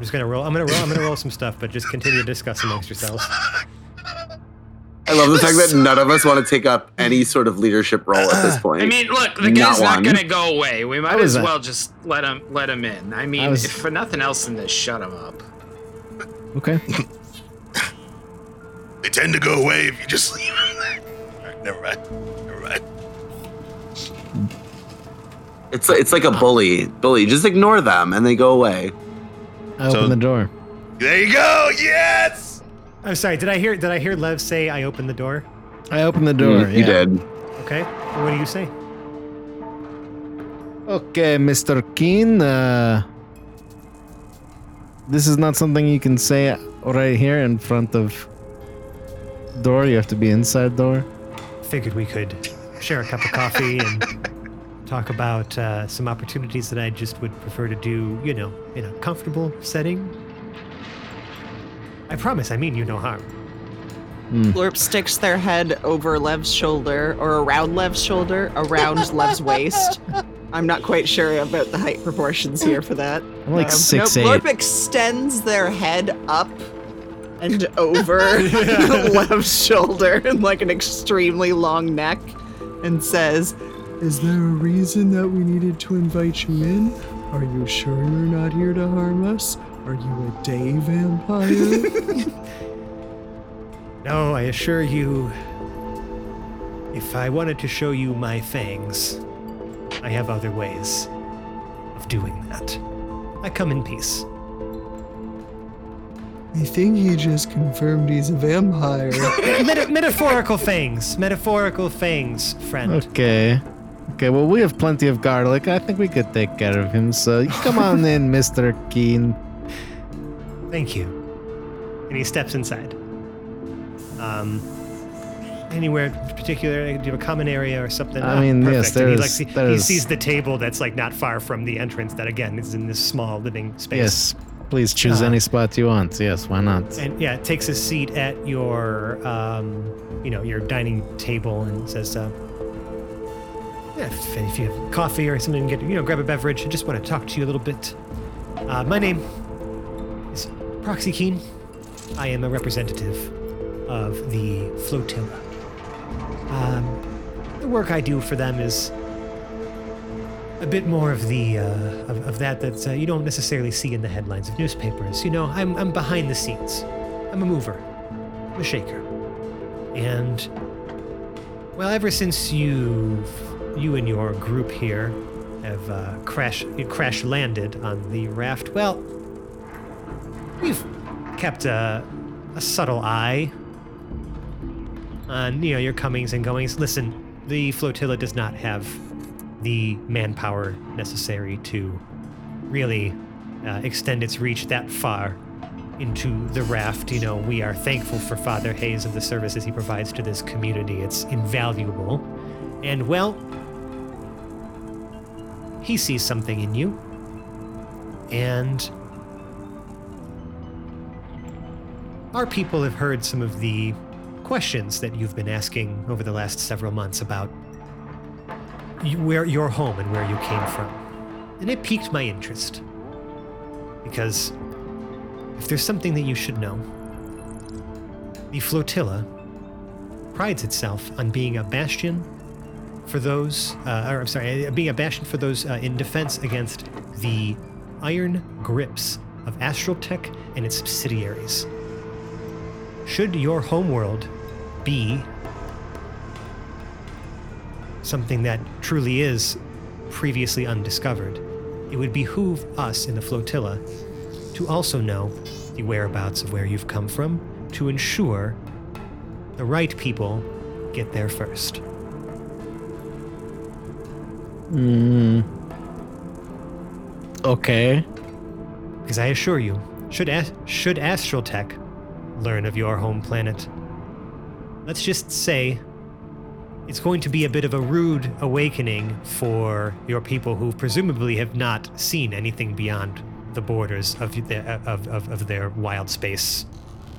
I'm just gonna roll. I'm gonna roll. I'm gonna roll some stuff, but just continue to discuss amongst yourselves. I love the fact that none of us want to take up any mm. sort of leadership role at this uh, point. I mean, look, the Not guy's not, one. gonna go away. We might as a- well just let him let him in. I mean, was- if for nothing else than to shut him up. Okay. They tend to go away if you just leave them there. All right, never mind. Never mind. it's it's like a bully. Bully, just ignore them and they go away. I open So- the door. There you go. Yes. I'm sorry. Did I hear? Did I hear Lev say I opened the door? I opened the door. Mm, You yeah. did. Okay. What do you say? Okay, Mr. Keen. Uh, this is not something you can say right here in front of door. You have to be inside door. Figured we could share a cup of coffee and talk about uh, some opportunities that I just would prefer to do, you know, in a comfortable setting. I promise, I mean you no harm. Glorp sticks their head over Lev's shoulder or around Lev's shoulder, around Lev's waist. I'm not quite sure about the height proportions here for that. I'm like Um, six no, eight. Glorp extends their head up and over Lev's shoulder in like an extremely long neck and says, Is there a reason that we needed to invite you in? Are you sure you're not here to harm us? Are you a day vampire? No, I assure you, if I wanted to show you my fangs, I have other ways of doing that. I come in peace. I think he just confirmed he's a vampire. Meta- metaphorical fangs. Metaphorical fangs, friend. Okay. Okay, well, we have plenty of garlic. I think we could take care of him. So come on in, Mr. Keen. Thank you. And he steps inside. Um, anywhere in particular? Do you have a common area or something? I mean, yes. He, like, see- he there's- sees the table that's like not far from the entrance. That again is in this small living space. Yes, please choose Uh, any spot you want. Yes, why not? and yeah, takes a seat at your, um, you know, your dining table and says, uh, if, if you have coffee or something, get you know, grab a beverage. I just want to talk to you a little bit. Uh, my name is Proxy Keen. I am a representative of the flotilla. Um, the work I do for them is a bit more of the uh, of, of that that uh, you don't necessarily see in the headlines of newspapers. You know, I'm I'm behind the scenes. I'm a mover, I'm a shaker, and well, ever since you've you and your group here have uh, crash crash landed on the raft, well, we've kept a, a subtle eye on you know your comings and goings. Listen, the flotilla does not have the manpower necessary to really uh, extend its reach that far into the raft. You know, we are thankful for Father Hayes and the services he provides to this community. It's invaluable. And well, he sees something in you. And our people have heard some of the questions that you've been asking over the last several months about where your home and where you came from. And it piqued my interest. Because if there's something that you should know, the flotilla prides itself on being a bastion for those, uh, or I'm sorry, uh, being a bastion for those uh, in defense against the iron grips of Astral Tech and its subsidiaries. Should your homeworld be something that truly is previously undiscovered, it would behoove us in the flotilla to also know the whereabouts of where you've come from to ensure the right people get there first. Mm. Okay. Because I assure you, should As- should Astral Tech learn of your home planet, let's just say it's going to be a bit of a rude awakening for your people who presumably have not seen anything beyond the borders of their, of, of, of their wild space,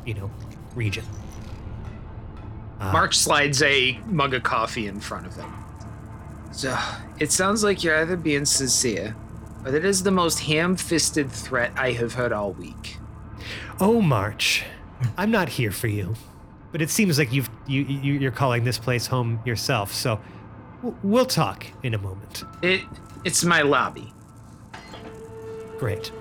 you know, region. Uh, Mark slides a mug of coffee in front of him. So it sounds like you're either being sincere but it is the most ham-fisted threat I have heard all week. Oh, March, I'm not here for you, but it seems like you've you, you you're calling this place home yourself. So w- we'll talk in a moment. It it's my lobby. Great.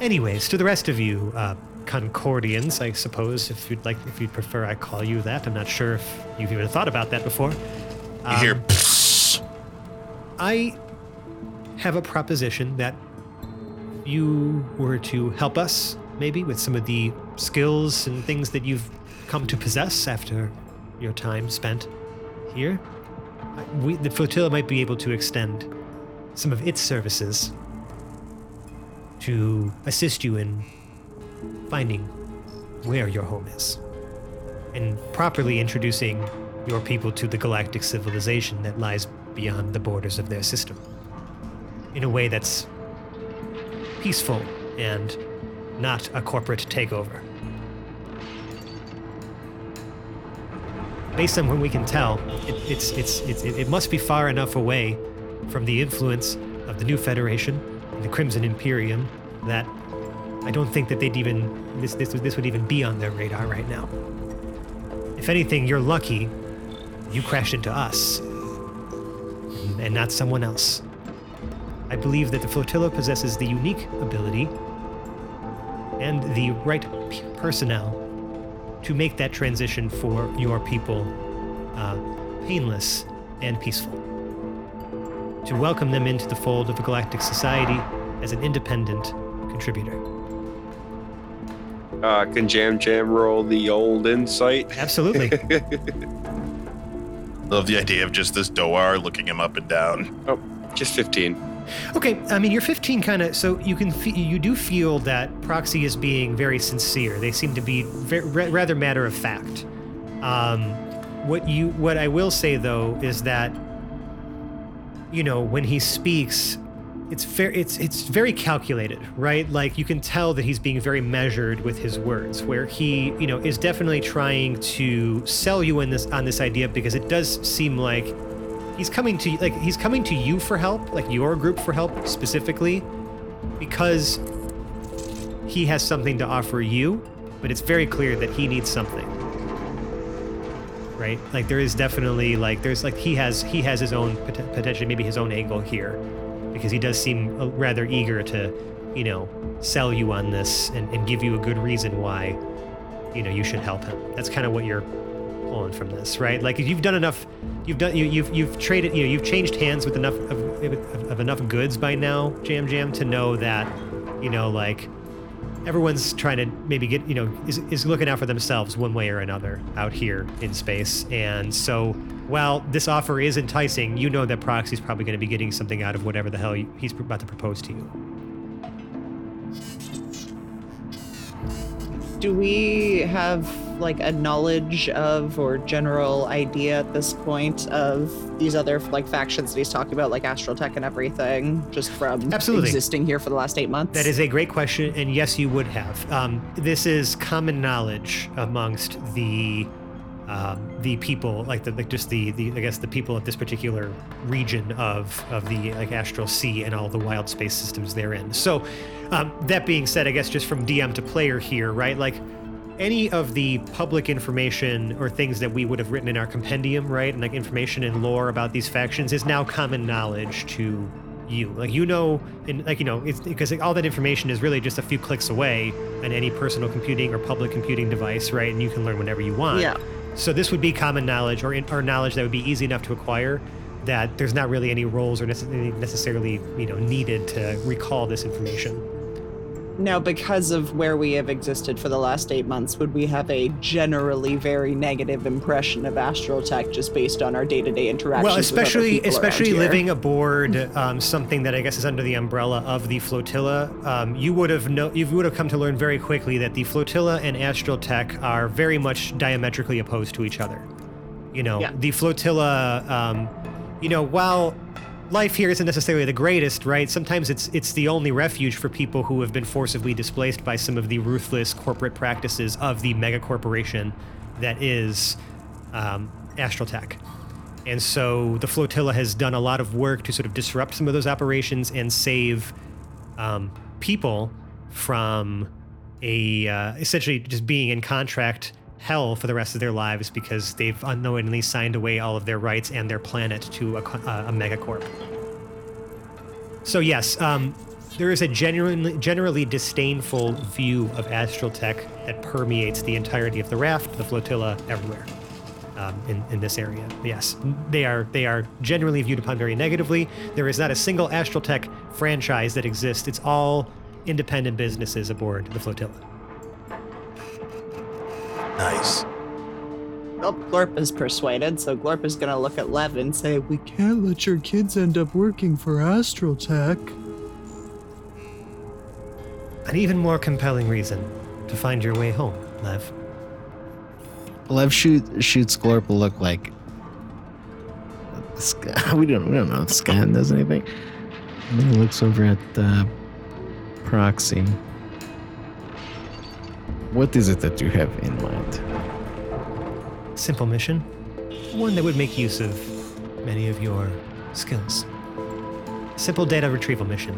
Anyways, to the rest of you, uh, Concordians, I suppose, if you'd like, if you'd prefer, I call you that. I'm not sure if you've even thought about that before. You hear Um, psst. I have a proposition that you were to help us, maybe, with some of the skills and things that you've come to possess after your time spent here. We, the flotilla might be able to extend some of its services to assist you in finding where your home is and properly introducing your people to the galactic civilization that lies beyond the borders of their system in a way that's peaceful and not a corporate takeover. Based on what we can tell, it, it's, it's, it's, it, must be far enough away from the influence of the new Federation and the Crimson Imperium that I don't think that they'd even this, this this would even be on their radar right now. If anything, you're lucky you crashed into us and not someone else. I believe that the flotilla possesses the unique ability and the right personnel to make that transition for your people uh, painless and peaceful. To welcome them into the fold of a galactic society as an independent contributor. Uh, can Jam Jam roll the old insight? Absolutely. Love the idea of just this Doar looking him up and down. Oh, just 15. Okay, I mean you're 15 kind of so you can fe- you do feel that Proxy is being very sincere. They seem to be ve- ra- rather matter of fact. Um, what you what I will say though is that you know when he speaks, it's very it's it's very calculated, right? Like you can tell that he's being very measured with his words. Where he you know is definitely trying to sell you in this on this idea because it does seem like he's coming to like he's coming to you for help like your group for help specifically because he has something to offer you but it's very clear that he needs something right like there is definitely like there's like he has he has his own pot- potentially maybe his own angle here because he does seem uh, rather eager to you know sell you on this and, and give you a good reason why you know you should help him that's kind of what you're pulling from this, right? Like you've done enough, you've done you, you've you've traded, you know, you've changed hands with enough of, of, of enough goods by now, Jam Jam, to know that, you know, like everyone's trying to maybe get, you know, is is looking out for themselves one way or another out here in space, and so while this offer is enticing, you know that Proxy's probably going to be getting something out of whatever the hell he's about to propose to you. Do we have like a knowledge of or general idea at this point of these other like factions that he's talking about, like Astral Tech and everything, just from Absolutely. existing here for the last eight months? That is a great question, and yes, you would have. Um, this is common knowledge amongst the um, the people, like the like just the, the I guess the people of this particular region of of the like astral sea and all the wild space systems therein. So, um, that being said, I guess just from DM to player here, right? Like any of the public information or things that we would have written in our compendium, right, and like information and lore about these factions is now common knowledge to you. Like you know, and like you know, it's because like, all that information is really just a few clicks away on any personal computing or public computing device, right? And you can learn whenever you want. Yeah. So this would be common knowledge or, in, or knowledge that would be easy enough to acquire. That there's not really any roles or necessarily, you know needed to recall this information. Now, because of where we have existed for the last eight months, would we have a generally very negative impression of Astral Tech just based on our day-to-day interactions? Well, with other especially especially living aboard um, something that I guess is under the umbrella of the flotilla, um, you would have no, you would have come to learn very quickly that the flotilla and Astral Tech are very much diametrically opposed to each other. You know, Yeah. the flotilla, um, you know, while life here isn't necessarily the greatest, right? Sometimes it's it's the only refuge for people who have been forcibly displaced by some of the ruthless corporate practices of the mega corporation that is um, Astral Tech. And so the flotilla has done a lot of work to sort of disrupt some of those operations and save um, people from a uh, essentially just being in contract hell for the rest of their lives because they've unknowingly signed away all of their rights and their planet to a, co- uh, a megacorp. So yes, um, there is a genuinely, generally disdainful view of astral tech that permeates the entirety of the raft, the flotilla, everywhere um, in, in this area. Yes, they are they are generally viewed upon very negatively. There is not a single astral tech franchise that exists. It's all independent businesses aboard the flotilla. Nice. Well, Glorp is persuaded, so Glorp is gonna look at Lev and say, We can't let your kids end up working for Astral Tech. An even more compelling reason to find your way home, Lev. Lev shoot, shoots Glorp a look like guy, we don't we don't know if this guy does anything. And he looks over at the Proxy. What is it that you have in mind? Simple mission. One that would make use of many of your skills. Simple data retrieval mission.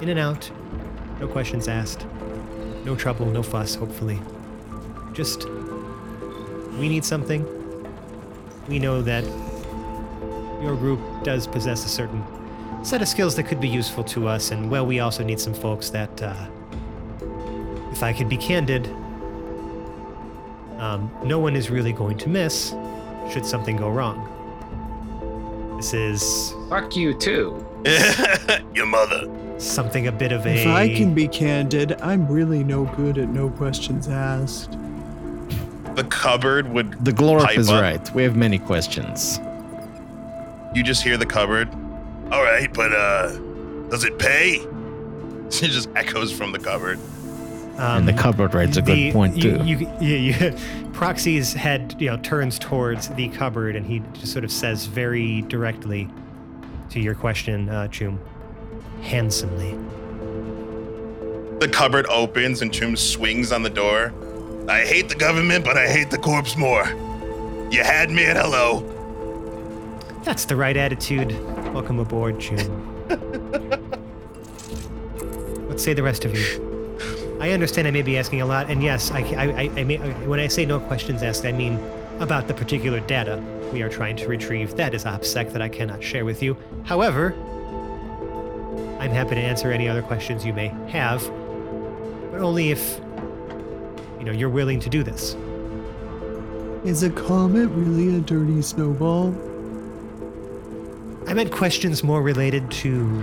In and out. No questions asked. No trouble, no fuss, hopefully. Just. We need something. We know that your group does possess a certain set of skills that could be useful to us, and well, we also need some folks that, uh, if I could be candid, um, no one is really going to miss should something go wrong. This is Fuck you too. Your mother. something a bit of a. If I can be candid, I'm really no good at no questions asked. The cupboard would. The Glorp Pipe is up. right. We have many questions. You just hear the cupboard. All right, but uh, does it pay? It just echoes from the cupboard. Um, and the cupboard right's a good the- point you, too. You, you, you, Proxy's head, you know, turns towards the cupboard, and he just sort of says very directly to your question, uh, Choom, handsomely. The cupboard opens and Choom swings on the door. I hate the government, but I hate the corpse more. You had me at hello. That's the right attitude. Welcome aboard, Choom. Let's say the rest of you. I understand I may be asking a lot, and yes, I, I, I, I may, when I say no questions asked, I mean about the particular data we are trying to retrieve. That is OPSEC that I cannot share with you. However, I'm happy to answer any other questions you may have, but only if you know you're willing to do this. Is a comet really a dirty snowball? I meant questions more related to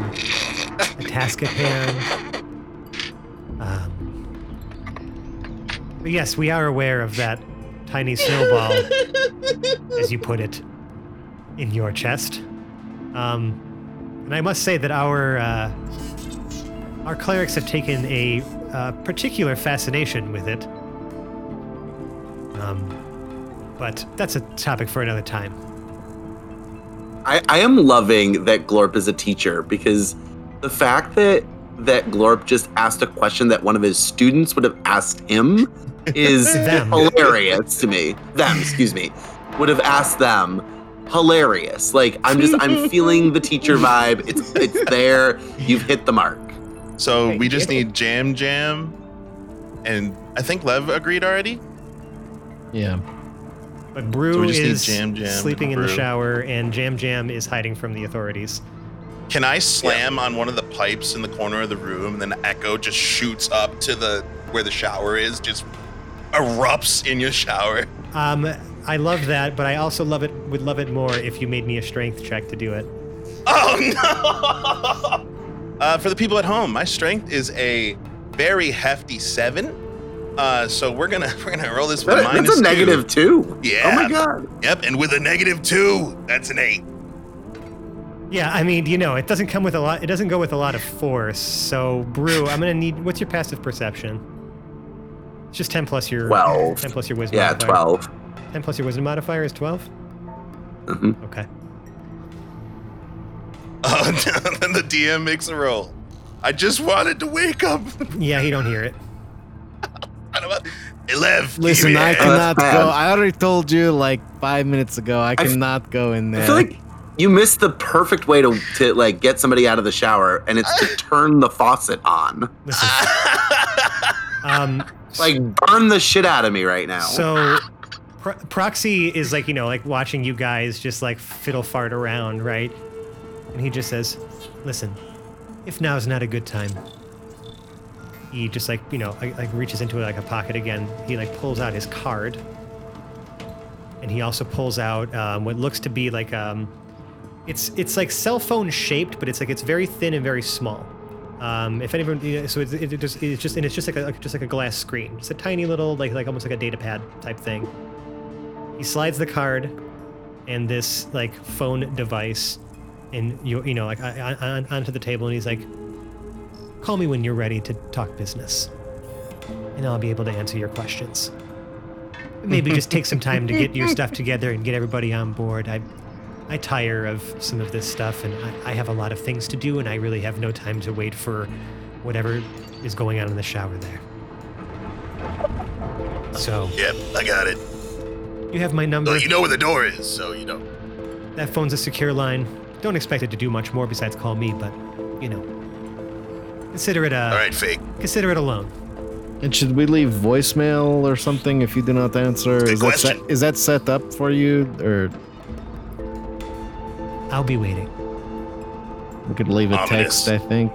a task at hand. Um, but yes, we are aware of that tiny snowball, as you put it, in your chest. Um, and I must say that our uh, our clerics have taken a uh, particular fascination with it. Um, but that's a topic for another time. I, I am loving that Glorp is a teacher because the fact that that Glorp just asked a question that one of his students would have asked him is Them. hilarious to me. Them, excuse me, would have asked them. Hilarious. Like I'm just I'm feeling the teacher vibe. It's it's there. You've hit the mark. So Thank we just you. need Jam Jam. And I think Lev agreed already. yeah. But Brew So we just need is Jam Jam sleeping in the shower, and Jam Jam is hiding from the authorities. Can I slam on one of the pipes in the corner of the room and then echo just shoots up to the where the shower is, just erupts in your shower? Um, I love that, but I also love it. Would love it more if you made me a strength check to do it. Oh no! Uh, for the people at home, my strength is a very hefty seven. Uh, so we're gonna we're gonna roll this with That- minus that's a two. negative two. Yeah. Oh my god. Yep, and with a negative two, that's an eight. Yeah, I mean, you know, it doesn't come with a lot. It doesn't go with a lot of force. So, Brew, I'm gonna need. What's your passive perception? It's just ten plus your 12. Ten plus your wisdom. Yeah, modifier. twelve. Ten plus your wisdom modifier is twelve. hmm Okay. Oh, then the DM makes a roll. I just wanted to wake up. Yeah, he don't hear it. I don't know. Hey, Lev. give Listen, me a I cannot bad. go. I already told you like five minutes ago. I cannot go in there. I feel like you missed the perfect way to to like get somebody out of the shower, and it's to turn the faucet on. Listen. um, Like burn the shit out of me right now. So Pro- Proxy is like, you know, like watching you guys just like fiddle fart around, right? And he just says, "Listen, if now's not a good time." He just like, you know, like, like reaches into like a pocket again. He like pulls out his card. And he also pulls out um, what looks to be like um it's it's like cell phone shaped, but it's like it's very thin and very small. Um, if anyone, yeah, so it's, it just it's just and it's just like a just like a glass screen, It's a tiny little like like almost like a data pad type thing. He slides the card and this like phone device, and you you know like on, on, onto the table, and he's like, "Call me when you're ready to talk business, and I'll be able to answer your questions." Maybe just take some time to get your stuff together and get everybody on board. I I tire of some of this stuff, and I, I have a lot of things to do, and I really have no time to wait for whatever is going on in the shower there. So Yep, I got it. you have my number. Well, you know where the door is, so you know. That phone's a secure line. Don't expect it to do much more besides call me, but you know, consider it a All right, fake. consider it a loan. and should we leave voicemail or something if you do not answer? Good Is that, set, question. is that set up for you, or I'll be waiting. we could leave a Ominous. text? I think.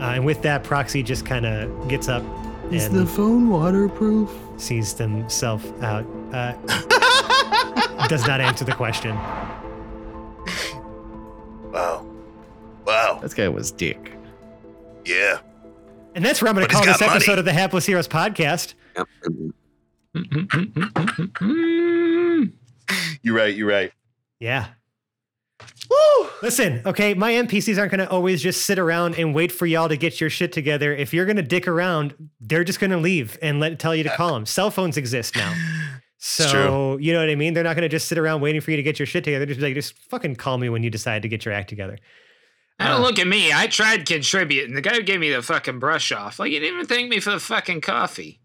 Uh, and with that, Proxy just kind of gets up Is and the phone waterproof? sees himself out. Uh, does not answer the question. Wow. Wow. This guy was dick. Yeah. And that's where I'm going But to he's call this money. episode of the Hapless Heroes podcast. You're right. You're right. Yeah. Woo! Listen, okay, my NPCs aren't going to always just sit around and wait for y'all to get your shit together. If you're going to dick around, they're just going to leave and let tell you to call them. Cell phones exist now. So, you know what I mean? They're not going to just sit around waiting for you to get your shit together. They're just like, just fucking call me when you decide to get your act together. Now look at me. I tried contributing. The guy gave me the fucking brush off. Like, he didn't even thank me for the fucking coffee.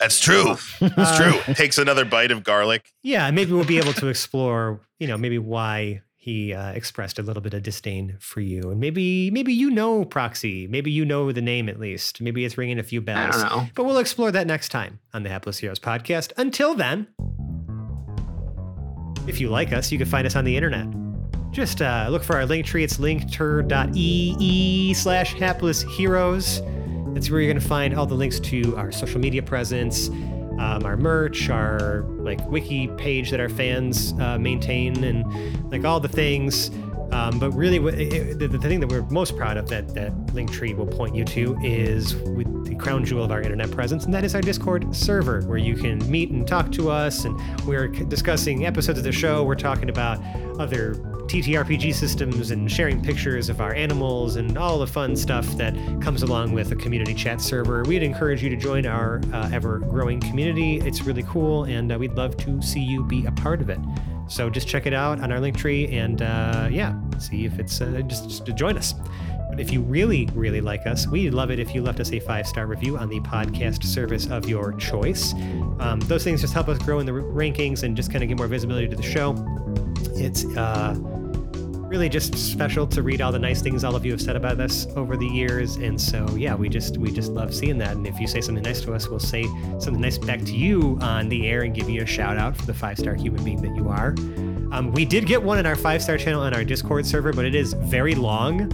That's true. That's Uh, true. Takes another bite of garlic. Yeah, maybe we'll be able to explore, you know, maybe why he uh, expressed a little bit of disdain for you, and maybe maybe you know Proxy, maybe you know the name at least, maybe it's ringing a few I bells. don't know. But we'll explore that next time on the Hapless Heroes podcast. Until then, if you like us, you can find us on the internet. Just uh, look for our link tree. It's linktr.ee slash hapless heroes. That's where you're going to find all the links to our social media presence, um, our merch, our like wiki page that our fans uh, maintain, and like all the things. Um, but really, it, the, the thing that we're most proud of that that Linktree will point you to is with the crown jewel of our internet presence, and that is our Discord server, where you can meet and talk to us. And we're discussing episodes of the show. We're talking about other TTRPG systems and sharing pictures of our animals and all the fun stuff that comes along with a community chat server. We'd encourage you to join our uh, ever growing community. It's really cool, and uh, we'd love to see you be a part of it. So just check it out on our link tree and uh, yeah, see if it's uh, just, just to join us. But if you really, really like us, we'd love it if you left us a five star review on the podcast service of your choice. Um, those things just help us grow in the rankings and just kind of get more visibility to the show. It's uh, really just special to read all the nice things all of you have said about us over the years. And so yeah we just we just love seeing that. And if you say something nice to us we'll say something nice back to you on the air and give you a shout out for the five star human being that you are. Um, we did get one in our five star channel on our discord server but it is very long.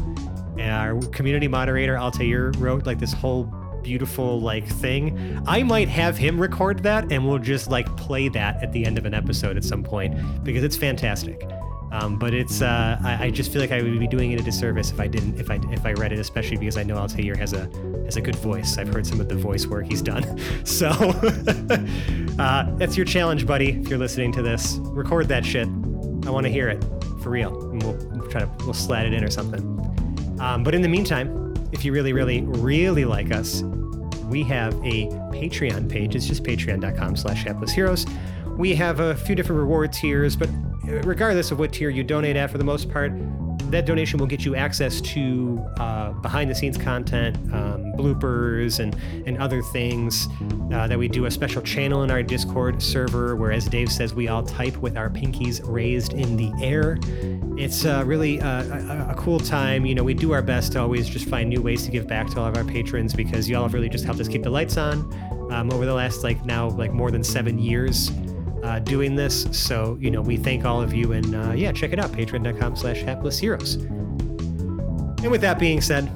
And our community moderator altair wrote like this whole beautiful like thing i might have him record that and we'll just like play that at the end of an episode at some point because it's fantastic um, but it's uh, I, I just feel like I would be doing it a disservice if I didn't if I if I read it, especially because I know Altair has a has a good voice. I've heard some of the voice work he's done. So uh, that's your challenge, buddy. If you're listening to this, record that shit. I want to hear it for real. And we'll, try to we'll slat it in or something. Um, but in the meantime, if you really, really, really like us, we have a Patreon page. It's just patreon.com slash hapless heroes. We have a few different reward tiers, but regardless of what tier you donate at, for the most part, that donation will get you access to uh, behind the scenes content, um, bloopers, and and other things uh, that we do. A special channel in our Discord server where, as Dave says, we all type with our pinkies raised in the air. It's uh, really uh, a, a cool time. You know, we do our best to always just find new ways to give back to all of our patrons because y'all have really just helped us keep the lights on um, over the last like now like more than seven years uh, doing this. So, you know, we thank all of you and uh, yeah, check it out, patreon.com slash hapless heroes. And with that being said,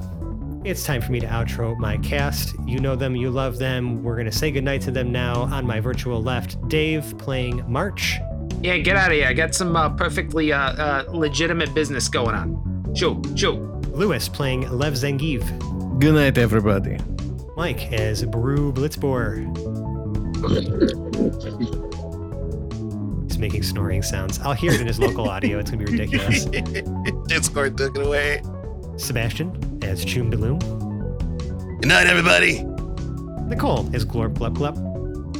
it's time for me to outro my cast. You know them, you love them. We're going to say goodnight to them now. On my virtual left, Dave playing March. Yeah, get out of here. I got some uh, perfectly uh, uh, legitimate business going on. Show, show. Lewis playing Lev Zangiv. Good night, everybody. Mike as Brew Blitzbor. He's making snoring sounds. I'll hear it in his local audio. It's going to be ridiculous. Discord took it away. Sebastian as Choom Daloom. Good night, everybody. Nicole as Glorp Glub Glub.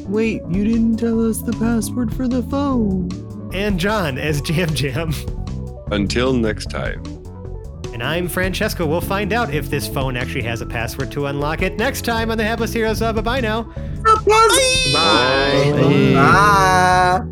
Wait, you didn't tell us the password for the phone. And John as Jam Jam. Until next time. And I'm Francesco. We'll find out if this phone actually has a password to unlock it next time on the Hapless Heroes of. Bye now. Bye. Ah.